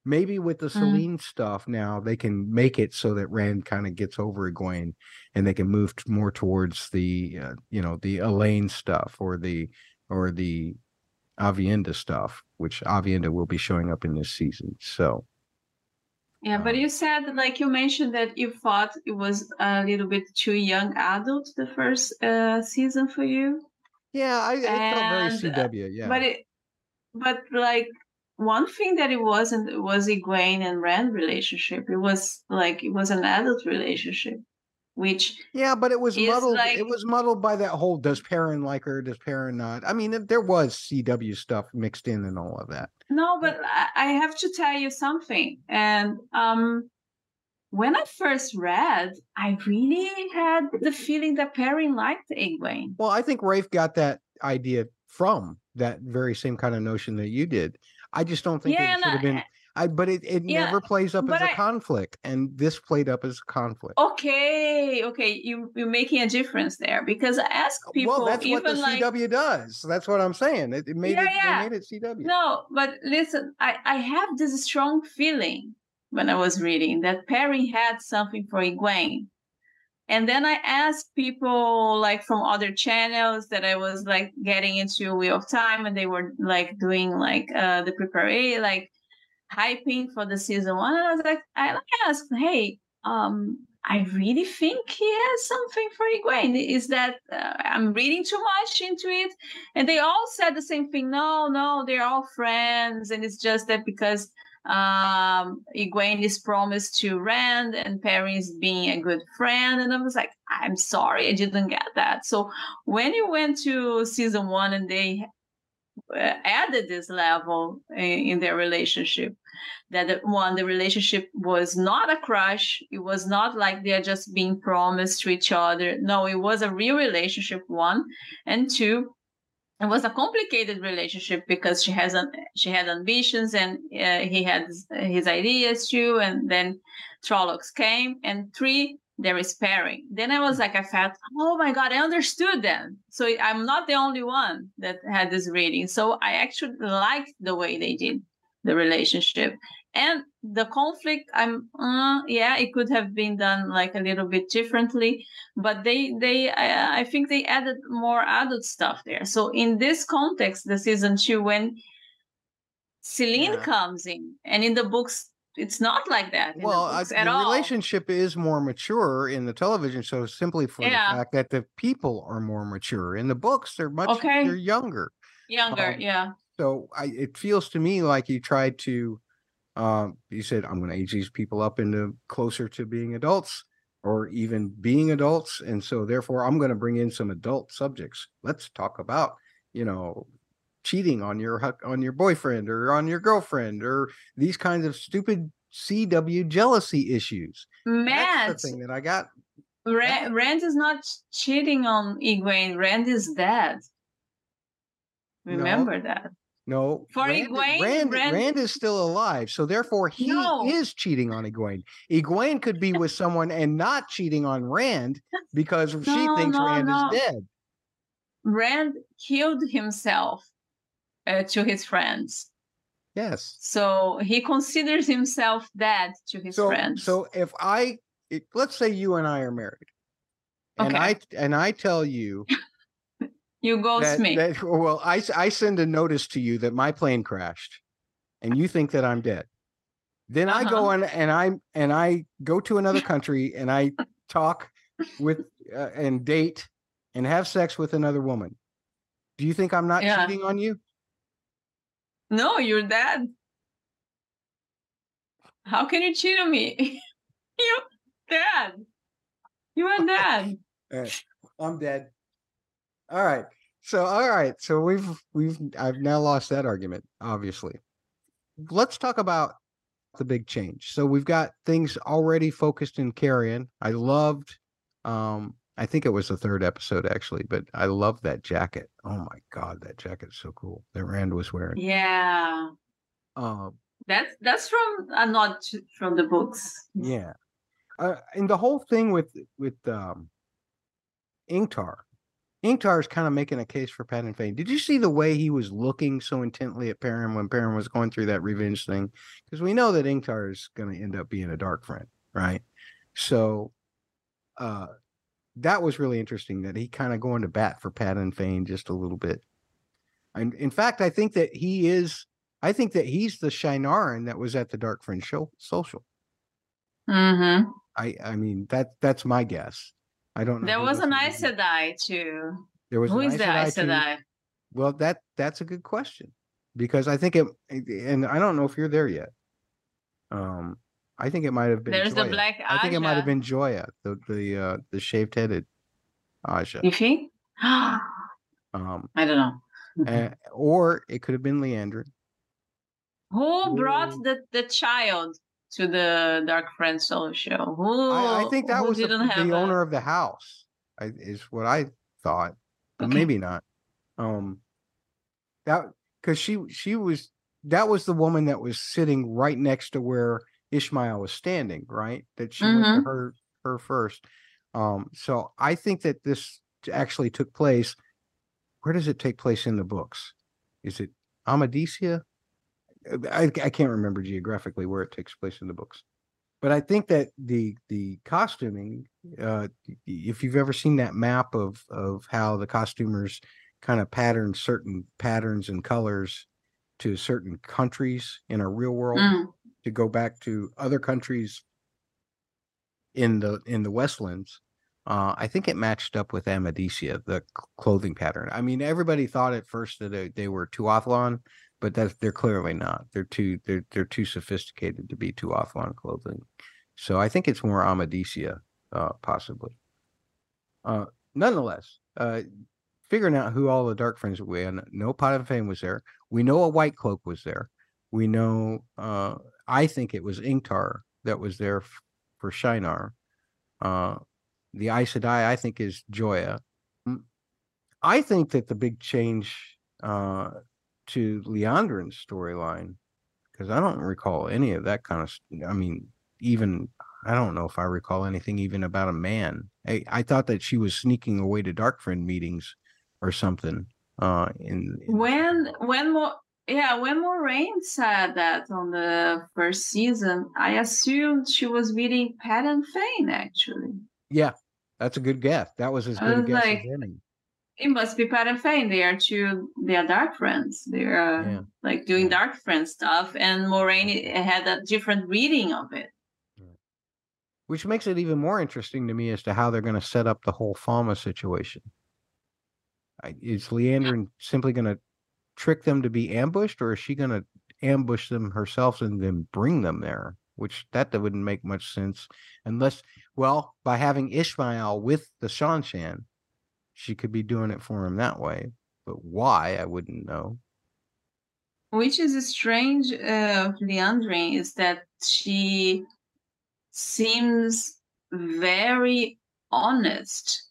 Maybe with the mm. Selene stuff now, they can make it so that Rand kind of gets over Egwene, and they can move more towards the uh, you know the Elayne stuff or the or the Aviendha stuff, which Aviendha will be showing up in this season. So, yeah, but um, you said, like you mentioned, that you thought it was a little bit too young adult the first uh, season for you. Yeah, I, I felt very CW. Yeah, but it, but like one thing that it wasn't was Egwene and Rand relationship. It was like it was an adult relationship which yeah but it was muddled like, it was muddled by that whole does Perrin like her does Perrin not i mean there was cw stuff mixed in and all of that no but i have to tell you something and um when i first read i really had the feeling that Perrin liked Egwene well i think rafe got that idea from that very same kind of notion that you did. I just don't think yeah, it should have been. I, but it, it yeah, never plays up as a I, conflict, and this played up as a conflict. Okay, okay, you you're making a difference there because I ask people. Well, that's what the like, CW does. That's what I'm saying. It, it made yeah, it. Yeah. made it CW. No, but listen, I I have this strong feeling when I was reading that Perry had something for Egwene and then i asked people like from other channels that i was like getting into wheel of time and they were like doing like uh the prepare like hyping for the season one and i was like i asked hey um i really think he has something for Egwene. Is that uh, I'm reading too much into it? And they all said the same thing. No, no, they're all friends, and it's just that because um, Egwene is promised to Rand and Perry's being a good friend. And I was like, I'm sorry, I didn't get that. So when you went to season one and they added this level in, in their relationship, that one, the relationship was not a crush. It was not like they're just being promised to each other. No, it was a real relationship, one. And two, it was a complicated relationship because she has an, she had ambitions and uh, he had his, ideas too and then Trollocs came and three there is pairing then i was like i felt oh my god i understood them. So i'm not the only one that had this reading. So i actually liked the way they did the relationship. And the conflict i'm uh, yeah it could have been done like a little bit differently but they they I, I, think they added more adult stuff there. So in this context the season two when Selene yeah. comes in and in the books it's not like that well the, I, the relationship is more mature in the television show simply for yeah. the fact that the people are more mature in the books they're much okay. they're younger younger um, yeah so I, it feels to me like you tried to um, you said, I'm going to age these people up into closer to being adults or even being adults. And so, therefore, I'm going to bring in some adult subjects. Let's talk about, you know, cheating on your on your boyfriend or on your girlfriend or these kinds of stupid CW jealousy issues. Matt, That's the thing that I got. Rand, Rand is not cheating on Egwene. Rand is dead. Remember no, that. No, for Rand, Egwene, Rand, Rand, Rand, is still alive, so therefore he no. is cheating on Egwene. Egwene could be with someone and not cheating on Rand because no, she thinks Rand is dead. Rand killed himself uh, to his friends. Yes. So he considers himself dead to his so, friends. So if I, let's say you and I are married, and okay. I and I tell you You ghost that, me. That, well, I, I send a notice to you that my plane crashed, and you think that I'm dead. Then uh-huh. I go uh-huh. on and I and I go to another country and I talk with uh, and date and have sex with another woman. Do you think I'm not yeah. cheating on you? No, you're dead. How can you cheat on me? you're dead. You are dead. I'm dead. All right. So all right. So we've we've I've now lost that argument, obviously. Let's talk about the big change. So we've got things already focused in Cairhien. I loved um I think it was the third episode actually, but I love that jacket. Oh my god, that jacket is so cool that Rand was wearing. Yeah. Um that's that's from a uh, nod from the books. Yeah. Uh, and the whole thing with with um Ingtar Ingtar is kind of making a case for Padan Fain. Did you see the way he was looking so intently at Perrin when Perrin was going through that revenge thing? Because we know that Ingtar is going to end up being a dark friend, right? So uh, that was really interesting that he kind of going to bat for Padan Fain just a little bit. And in fact, I think that he is. I think that he's the Shienaran that was at the Dark Friend show social. Mm-hmm. I I mean that that's my guess. I don't know. There was an Aes Sedai too. There was who is the Aes Sedai? Well, that that's a good question because I think it, and I don't know if you're there yet. Um, I think it might have been. There's Joiya. the black. Ajah. I think it might have been Joiya, the the uh, the shaved headed Ajah. You think? um, I don't know. uh, or it could have been Liandrin. Who brought the the child? to the Dark Friend solo show. Who, I, I think that was the, the owner of the house. I, is what I thought, but okay. maybe not. Um, that because she she was that was the woman that was sitting right next to where Ishmael was standing, right? That she mm-hmm. went to mm-hmm. her her first. Um, so I think that this actually took place. Where does it take place in the books? Is it Amadicia? I, I can't remember geographically where it takes place in the books, but I think that the the costuming, uh, if you've ever seen that map of of how the costumers kind of pattern certain patterns and colors to certain countries in a real world, mm. To go back to other countries in the in the Westlands, uh, I think it matched up with Amadicia, the clothing pattern. I mean, everybody thought at first that they, they were Tuatha'an, but that's they're clearly not. They're too they're they're too sophisticated to be Tuatha'an clothing. So I think it's more Amadicia, uh, possibly. Uh, nonetheless, uh, figuring out who all the Dark Friends were, no Padan Fain was there. We know a White Cloak was there. We know. I think it was Ingtar that was there f- for Shienar. Uh, the Aes Sedai, I think, is Joiya. I think that the big change uh, to Liandrin's storyline, because I don't recall any of that kind of. I mean, even I don't know if I recall anything even about a man. I, I thought that she was sneaking away to Darkfriend meetings or something. Uh, in, in when when yeah when Moiraine said that on the first season, I assumed she was meeting and Fain actually. Yeah, that's a good guess. That was as good a guess like, as any. It must be Padan Fain. They are two. They are dark friends. They're uh, yeah. like doing dark friend stuff, and Moiraine had a different reading of it. Which makes it even more interesting to me as to how they're going to set up the whole Falme situation. Is Liandrin simply going to trick them to be ambushed, or is she going to ambush them herself and then bring them there? Which that wouldn't make much sense unless well, by having Ishmael with the Seanchan, she could be doing it for him that way. But why, I wouldn't know. Which is strange uh, of is that she seems very honest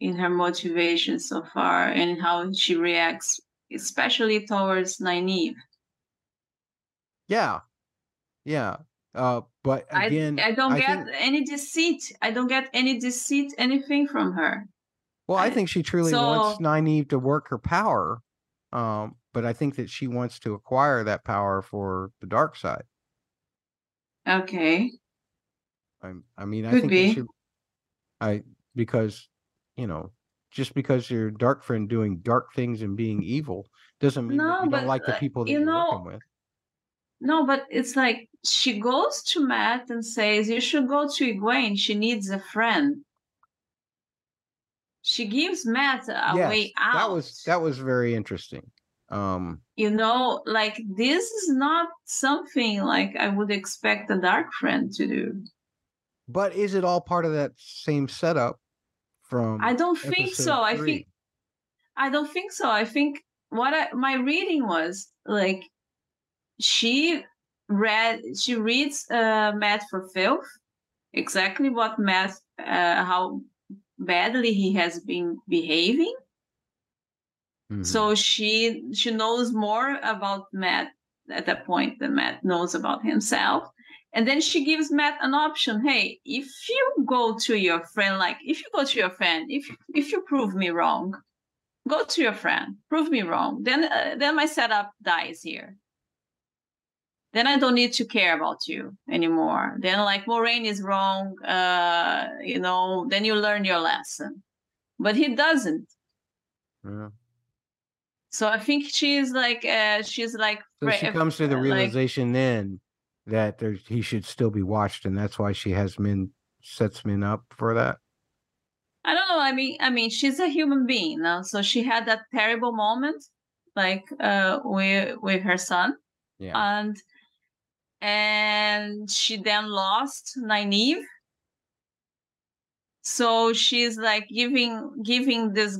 in her motivation so far and how she reacts, especially towards Nynaeve. Yeah. Yeah. Uh, but again, I, I don't I get think, any deceit. I don't get any deceit, anything from her. Well, I, I think she truly so, wants Nynaeve to work her power. Um, but I think that she wants to acquire that power for the dark side. Okay. I, I mean, Could I think be. Should, I because you know, just because you're dark friend doing dark things and being evil doesn't mean no, you but, don't like the people that you are know, working with. No, but it's like she goes to Matt and says, You should go to Egwene. She needs a friend. She gives Matt a yes, way out. That was that was very interesting. Um you know, like this is not something like I would expect a dark friend to do. But is it all part of that same setup from I don't think so. Three? I think I don't think so. I think what I, my reading was like she read she reads uh, Mat for filth exactly what Matt uh, how badly he has been behaving mm-hmm. so she she knows more about Matt at that point than Matt knows about himself and then she gives Matt an option hey if you go to your friend like if you go to your friend if if you prove me wrong go to your friend prove me wrong then uh, then my setup dies here then I don't need to care about you anymore. Then like Moiraine is wrong, uh, you know, then you learn your lesson. But he doesn't. Yeah. So I think she's like uh, she's like so she comes to the realization like, then that there he should still be watched, and that's why she has men sets men up for that. I don't know. I mean, I mean, she's a human being now, so she had that terrible moment, like uh, with with her son, yeah. and and she then lost Nynaeve. So she's like giving giving this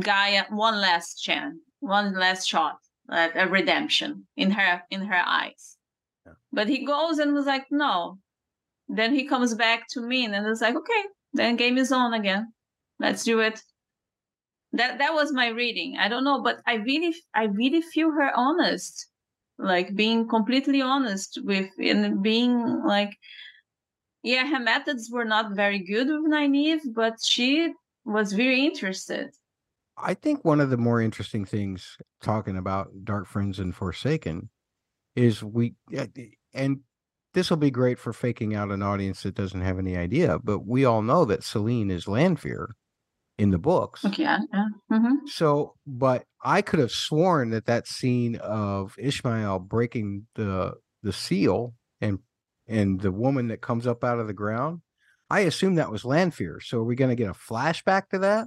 guy one last chance, one last shot at a redemption in her in her eyes. But he goes and was like, no. Then he comes back to me and it's like, okay, then game is on again. Let's do it. that that was my reading i don't know but i really i really feel her honest like being completely honest with and being like yeah her methods were not very good with Nynaeve but she was very interested i think one of the more interesting things talking about dark friends and forsaken is we and this will be great for faking out an audience that doesn't have any idea but we all know that Selene is Lanfear in the books. Okay. Yeah. Mm-hmm. So, but I could have sworn that that scene of Ishmael breaking the the seal and and the woman that comes up out of the ground, I assume that was Lanfear. So, are we going to get a flashback to that?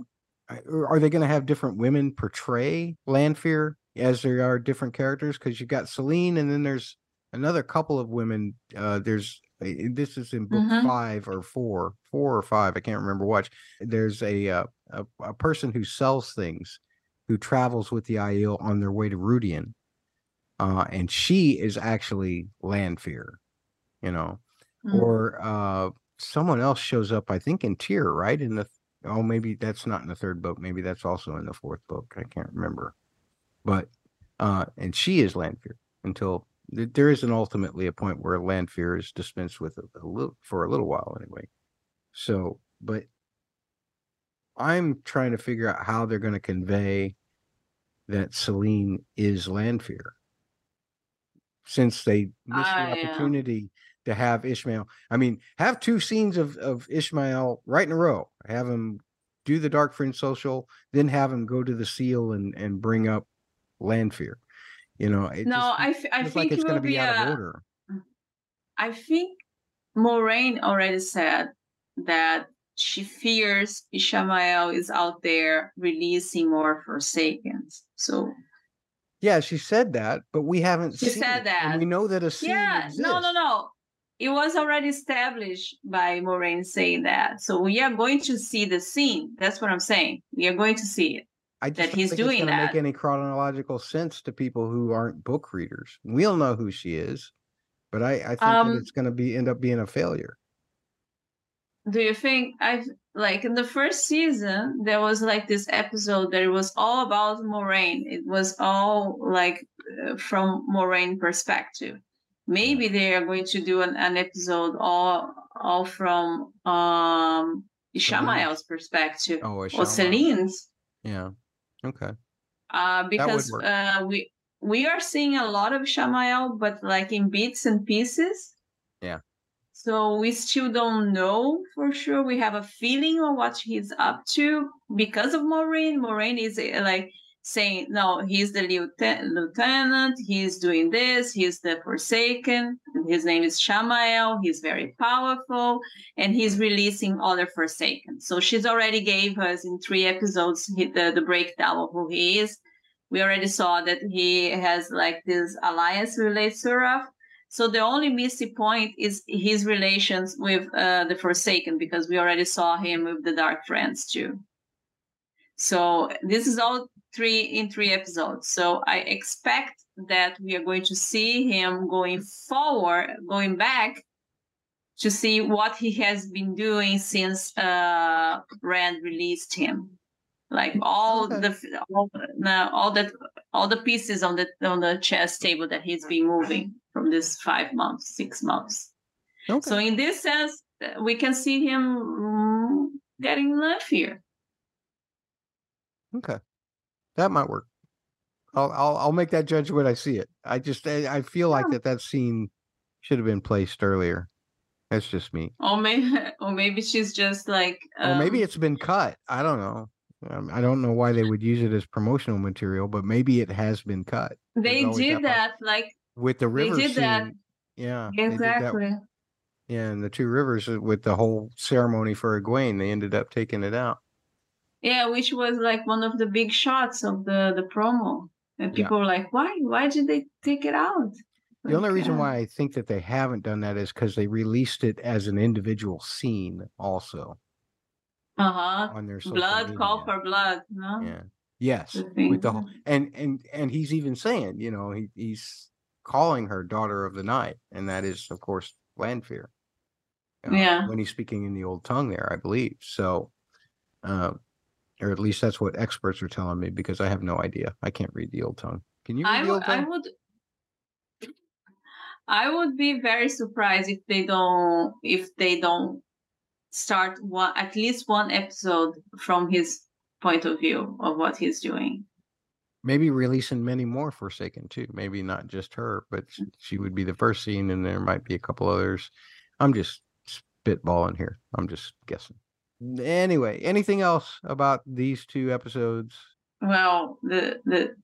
Or are they going to have different women portray Lanfear as there are different characters? Because you've got Selene, and then there's another couple of women. Uh, there's this is in book mm-hmm. five or four, four or five. I can't remember which. There's a, uh, a a person who sells things, who travels with the Aiel on their way to Rhuidean, uh, and she is actually Lanfear, you know, mm-hmm. or uh, someone else shows up. I think in Tear, right in the oh maybe that's not in the third book. Maybe that's also in the fourth book. I can't remember, but uh, and she is Lanfear until there isn't ultimately a point where Lanfear is dispensed with a, a little for a little while anyway. So, but I'm trying to figure out how they're going to convey that Selene is Lanfear, since they missed uh, the opportunity yeah. to have Ishamael. I mean, have two scenes of of Ishamael right in a row. Have him do the Dark Friend social, then have him go to the seal and and bring up Lanfear. You know, it no, I, f- I think like it's going to be, be out a, of order. I think Moiraine already said that she fears Ishmael is out there releasing more Forsakens. So yeah, she said that, but we haven't. She said it. that. And we know that a scene yeah, exists. no, no, no. It was already established by Moiraine saying that. So we are going to see the scene. That's what I'm saying. We are going to see it. I that he's doing that. Make any chronological sense to people who aren't book readers? We'll know who she is, but I, I think um, that it's going to be end up being a failure. Do you think I like in the first season there was like this episode that it was all about Moiraine. It was all like uh, from Moiraine perspective. Maybe they are going to do an, an episode all all from um Ishamael's perspective oh, or Selene's. Yeah. Okay. Uh, because uh, we we are seeing a lot of Ishamael, but like in bits and pieces. Yeah. So we still don't know for sure. We have a feeling of what he's up to because of Moiraine. Moiraine is uh, like saying, no, he's the lieutenant, he's doing this, he's the Forsaken, his name is Ishamael, he's very powerful, and he's releasing other Forsaken. So she's already gave us in three episodes the, the breakdown of who he is. We already saw that he has like this alliance with Leith-Zurath. So the only missing point is his relations with uh, the Forsaken, because we already saw him with the Dark Friends too. So this is all three in three episodes. So I expect that we are going to see him going forward, going back to see what he has been doing since uh, Rand released him. Like all okay. the all, the all that all the pieces on the on the chess table that he's been moving from this five months, six months. Okay. So in this sense, we can see him mm, getting left here. Okay. That might work. I'll I'll, I'll make that judgment when I see it. I just I, I feel like that that scene should have been placed earlier. That's just me. Or maybe, or maybe she's just like. Um, or maybe it's been cut. I don't know. Um, I don't know why they would use it as promotional material, but maybe it has been cut. They did that, like with the river. They did scene. that. Yeah, exactly. Yeah, and the two rivers uh, with the whole ceremony for Egwene, they ended up taking it out. Yeah, which was like one of the big shots of the the promo, and people yeah. were like, "Why? Why did they take it out?" The only reason uh, why I think that they haven't done that is because they released it as an individual scene, also. Uh huh. On their blood media. call for blood. No. Yeah. Yes. With the whole, and and and he's even saying, you know, he, he's calling her daughter of the night, and that is, of course, Lanfear. Uh, yeah. When he's speaking in the old tongue, there, I believe. So, uh, or at least that's what experts are telling me because I have no idea. I can't read the old tongue. Can you read I the old would, I would, I would be very surprised if they don't, if they don't start one at least one episode from his point of view of what he's doing. Maybe releasing many more Forsaken too. Maybe not just her, but mm. she would be the first scene, and there might be a couple others. I'm just spitballing here. I'm just guessing. Anyway, anything else about these two episodes? Well, the the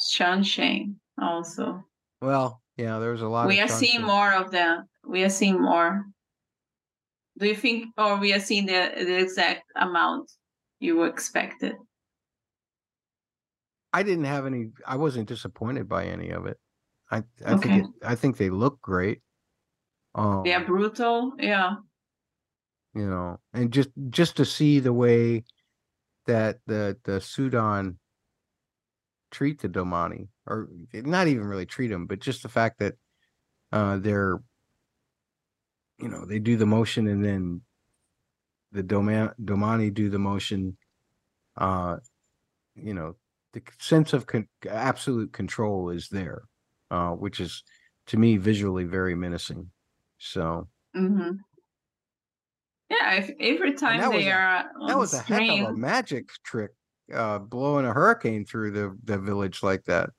Seanchan also. Well, yeah, there's a lot. We are seeing more of them. We are seeing more. Do you think, or we are seeing the the exact amount you expected? I didn't have any. I wasn't disappointed by any of it. I I okay. think it, I think they look great. Um, are brutal. Yeah. You know, and just just to see the way that the the sul'dam treat the damane, or not even really treat them, but just the fact that uh, they're, you know, they do the motion and then the Doma- Domani do the motion. Uh, you know, the sense of con- absolute control is there, uh, which is to me visually very menacing. So. Mm-hmm. Yeah, if every time they a, are that was a heck of a magic trick, uh, blowing a hurricane through the the village like that.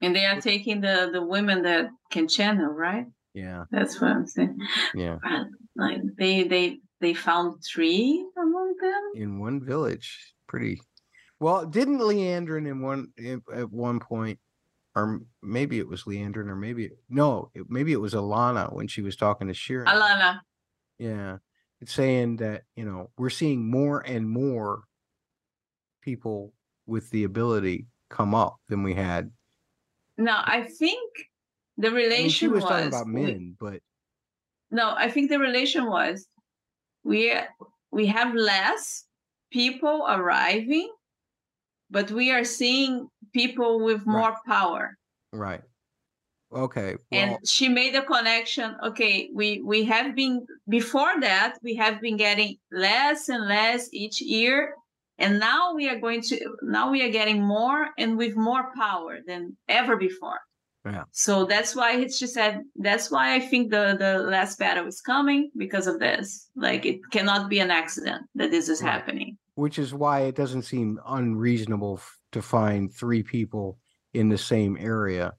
And they are taking the the women that can channel, right? Yeah, that's what I'm saying. Yeah, like they they they found three among them in one village. Pretty well. Didn't Liandrin in one at one point, or maybe it was Liandrin, or maybe no, it, maybe it was Alanna when she was talking to Shirin. Alanna. Yeah, it's saying that you know we're seeing more and more people with the ability come up than we had. No, I think the relation I mean, she was, was talking about men, but no, I think the relation was we we have less people arriving, but we are seeing people with more right. power. Right. Okay. Well, and she made a connection. Okay, we we have been before that we have been getting less and less each year, and now we are going to now we are getting more and with more power than ever before. Yeah. So that's why she said that's why I think the the last battle is coming because of this. Like it cannot be an accident that this is right. happening. Which is why it doesn't seem unreasonable to find three people in the same area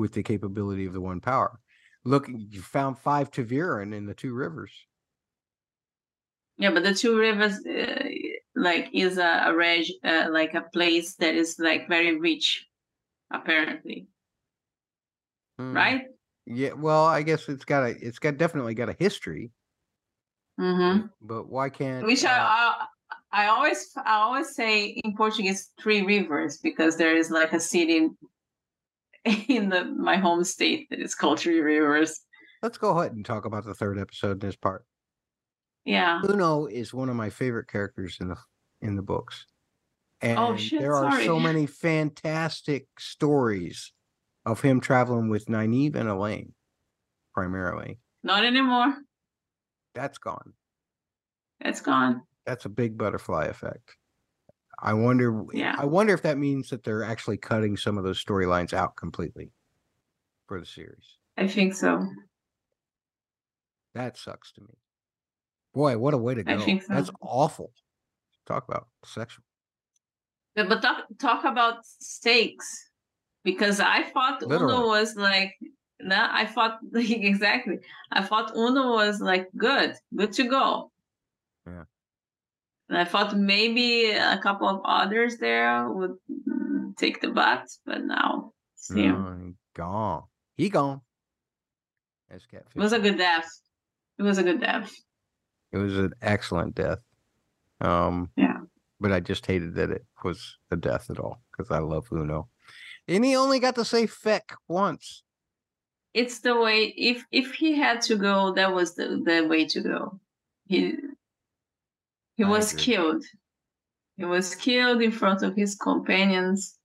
with the capability of the one power. Look, you found five ta'veren in the two rivers. Yeah, but the two rivers, uh, like, is a, a reg, uh, like a place that is like very rich, apparently. Hmm. Right. Yeah. Well, I guess it's got a, it's got definitely got a history. Mm-hmm. But why can't? Which uh, I, I, I always, I always say in Portuguese, three rivers because there is like a city in the my home state that is Three Rivers. Let's go ahead and talk about the third episode in this part. Yeah. Uno is one of my favorite characters in the in the books. Oh, and oh, shit, there are sorry. so many fantastic stories of him traveling with Nynaeve and Elayne primarily. Not anymore. That's gone. That's gone. That's a big butterfly effect. I wonder. Yeah. I wonder if that means that they're actually cutting some of those storylines out completely for the series. I think so. That sucks to me. Boy, what a way to go! I think so. That's awful. Talk about sexual. Yeah, but talk talk about stakes because I thought Literally. Uno was like no, I thought exactly. I thought Uno was like good, good to go. Yeah. And I thought maybe a couple of others there would mm, take the bat, but now see no, gone. He gone. It was a good death. It was a good death. It was an excellent death. Um, yeah. But I just hated that it was a death at all because I love Uno, and he only got to say "feck" once. It's the way. If if he had to go, that was the the way to go. He he was killed. He was killed in front of his companions,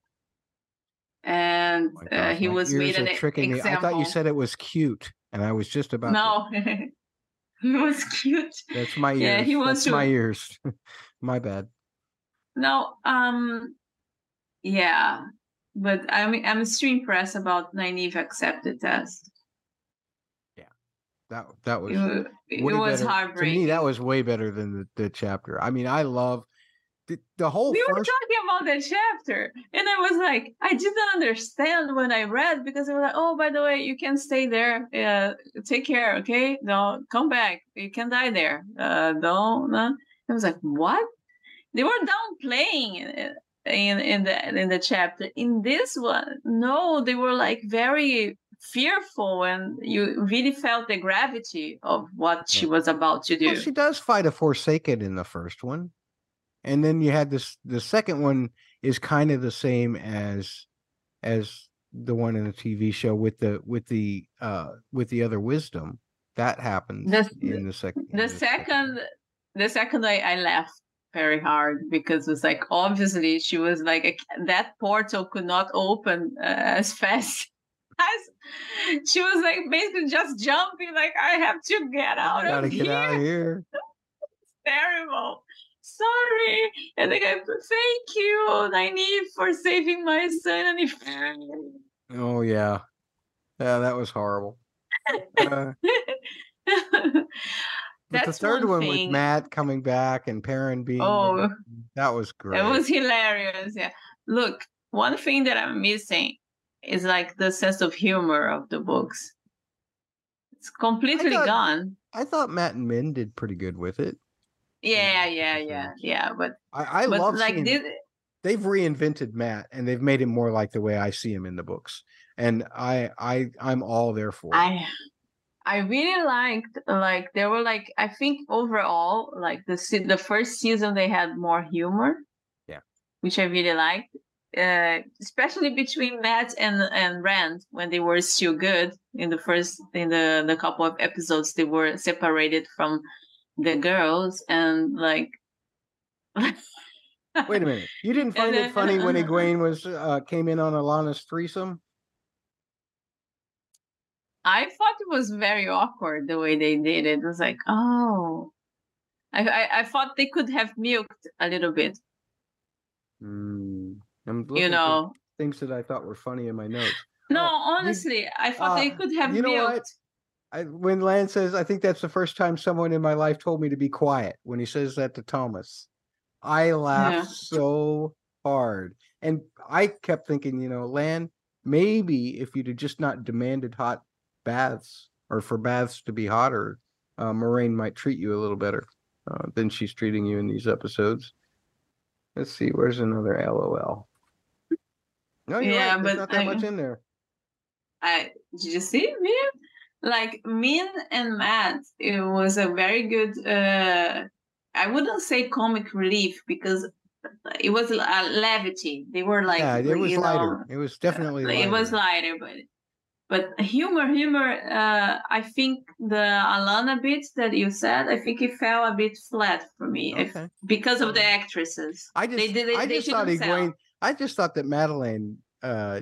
and oh uh, he was made an tricking example. Me. I thought you said it was cute, and I was just about. No, to... he was cute. That's my ears. Yeah, he was. That's my ears. my bad. no, um, yeah, but I'm I'm still impressed about Nynaeve accepted test. That that was it, it was better. heartbreaking. To me, that was way better than the, the chapter. I mean, I love the, the whole. We first... were talking about the chapter, and I was like, I didn't understand when I read because I was like, oh, by the way, you can stay there. Uh, take care, okay? No, come back. You can die there. Uh, don't. Uh. I was like, what? They were downplaying in in the in the chapter. In this one, no, they were like very fearful and you really felt the gravity of what she was about to do. Well, she does fight a Forsaken in the first one. And then you had this the second one is kind of the same as as the one in the TV show with the with the uh with the other wisdom. That happens the, in the second the, the second, second the second I, I laughed very hard because it was like obviously she was like a, that portal could not open uh, as fast she was like basically just jumping like I have to get out I gotta of get here. out of here. terrible. Sorry. And the guy, thank you, Nynaeve for saving my son. And Oh yeah. Yeah, that was horrible. Uh, That's the third one, one with Mat coming back and Perrin being oh that was great. It was hilarious. Yeah. Look, one thing that I'm missing is like the sense of humor of the books. It's completely I thought, gone. I thought Mat and Min did pretty good with it. Yeah, yeah, yeah, yeah. But I, I but love like seeing, this, they've reinvented Mat and they've made him more like the way I see him in the books. And I I I'm all there for it. I I really liked like there were like I think overall like the the first season they had more humor. Yeah. Which I really liked. Uh, especially between Mat and and Rand when they were still good in the first in the the couple of episodes they were separated from the girls and like Wait a minute. You didn't find then, it funny when Egwene was uh, came in on Alanna's threesome? I thought it was very awkward the way they did it. It was like, oh, I I, I thought they could have milked a little bit. Mm, you know, things that I thought were funny in my notes. No, oh, honestly, you, I thought uh, they could have you know milked. What? I, when Lan says, I think that's the first time someone in my life told me to be quiet. When he says that to Thomas, I laughed yeah. so hard, and I kept thinking, you know, Lan, maybe if you'd have just not demanded hot baths or for baths to be hotter, uh, Moiraine might treat you a little better uh, than she's treating you in these episodes. Let's see, where's another LOL? No, yeah, right. But not that I, much in there. I did you see me? like Min and Mat, it was a very good. Uh, I wouldn't say comic relief because it was a levity. They were like yeah, it was lighter. Know, it was definitely lighter. it was lighter, but but humor, humor. Uh, I think the Alanna bit that you said, I think it fell a bit flat for me okay. if, because of the actresses. I just, they, they, I just thought Egwene. I just thought that Madeleine uh,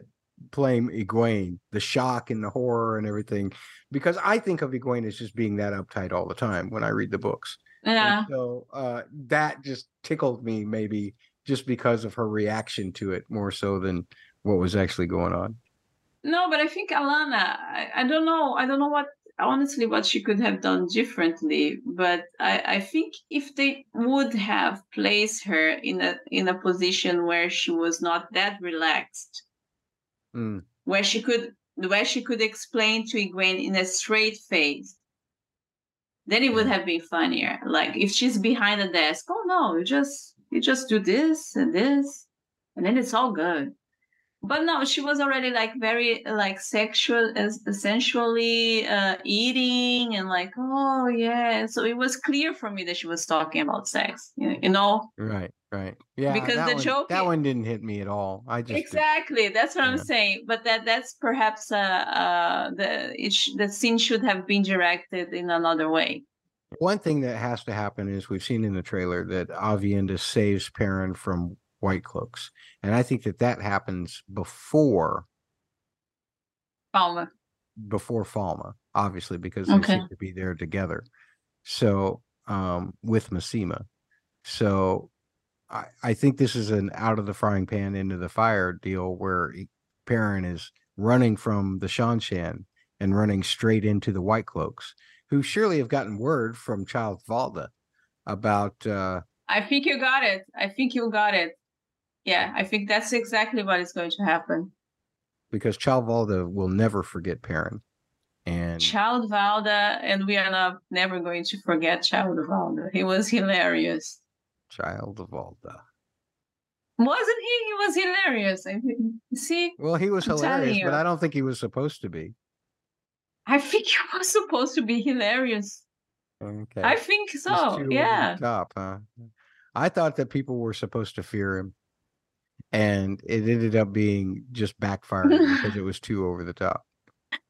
playing Egwene, the shock and the horror and everything, because I think of Egwene as just being that uptight all the time when I read the books. Yeah. And so uh, that just tickled me, maybe just because of her reaction to it more so than what was actually going on. No, but I think Alanna, I, I don't know. I don't know what honestly what she could have done differently but I, I think if they would have placed her in a in a position where she was not that relaxed mm. where she could where she could explain to Egwene in a straight face. Then it would have been funnier. Like if she's behind the desk, oh no, you just you just do this and this, and then it's all good but no she was already like very like sexual as essentially uh eating and like oh yeah. So it was clear for me that she was talking about sex you know? Right right. Yeah because the one, joke that one didn't hit me at all. I just exactly did. that's what yeah. i'm saying. But that that's perhaps uh uh the it sh- the scene should have been directed in another way. One thing that has to happen is we've seen in the trailer that Aviendha saves Perrin from white cloaks. And I think that that happens before Falme Before Falme obviously, because they seem to be there together. So, um, with Masema. So, I, I think this is an out of the frying pan into the fire deal where Perrin is running from the Seanchan and running straight into the White Cloaks, who surely have gotten word from Child Valda about. Uh, I think you got it. I think you got it. Yeah, I think that's exactly what is going to happen. Because Child Valda will never forget Perrin. And Child Valda, and we are not never going to forget Child Valda. He was hilarious. Child Valda. Wasn't he? He was hilarious. I mean, see. Well, he was I'm hilarious, but I don't think he was supposed to be. I think he was supposed to be hilarious. Okay. I think so. Yeah. Top, huh? I thought that people were supposed to fear him, and it ended up being just backfiring because it was too over the top.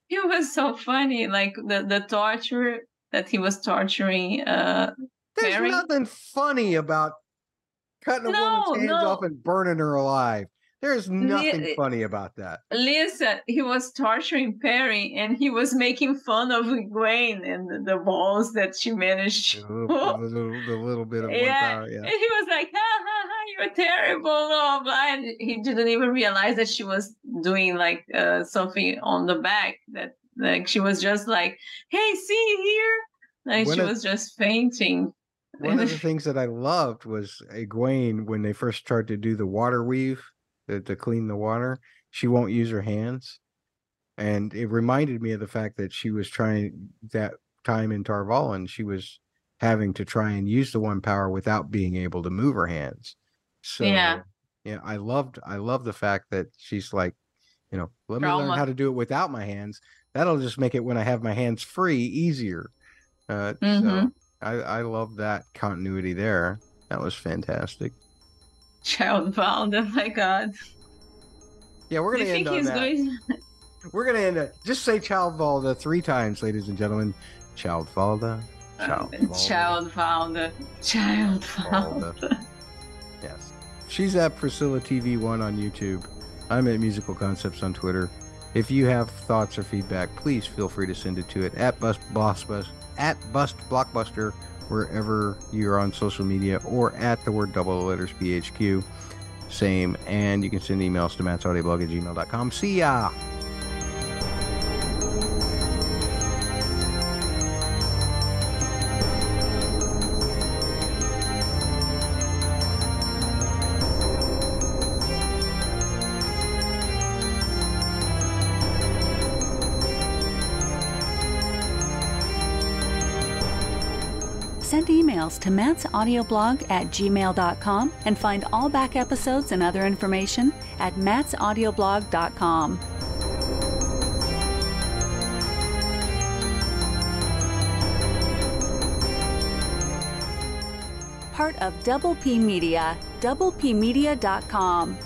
It was so funny, like the the torture that he was torturing. Uh, There's Mary. nothing funny about cutting a no, woman's hands no. off and burning her alive. There's nothing L- funny about that. Listen, he was torturing Perry and he was making fun of Egwene and the, balls that she managed. The little, the little, the little bit of yeah. Power, yeah. And he was like, ha, you're terrible, blah, blah. And he didn't even realize that she was doing like uh, something on the back that like she was just like, hey, see here. Like when she was just fainting. One of the things that I loved was Egwene when they first started to do the water weave to, to clean the water. She won't use her hands. And it reminded me of the fact that she was trying that time in Tar Valon, she was having to try and use the one power without being able to move her hands. So yeah, yeah, I loved I love the fact that she's like, you know, let me learn how to do it without my hands. That'll just make it when I have my hands free easier. Uh, mm-hmm. So I I love that continuity there. That was fantastic. Child bound. Oh my god. Yeah, we're gonna end on that. Going... we're gonna end it. Just say Child Valda three times, ladies and gentlemen. Child Valda. Child Valda. Child Valda. Child Valda. Yes. She's at Priscilla TV One on YouTube. I'm at Musical Concepts on Twitter. If you have thoughts or feedback, please feel free to send it to it at Bust Blockbuster at Bust Blockbuster wherever you're on social media or at the word double letters PHQ. Same. And you can send emails to mattsaudioblog at gmail.com. See ya! To mattsaudioblog at gmail.com and find all back episodes and other information at mattsaudioblog.com. Part of Double P Media, doublepmedia.com.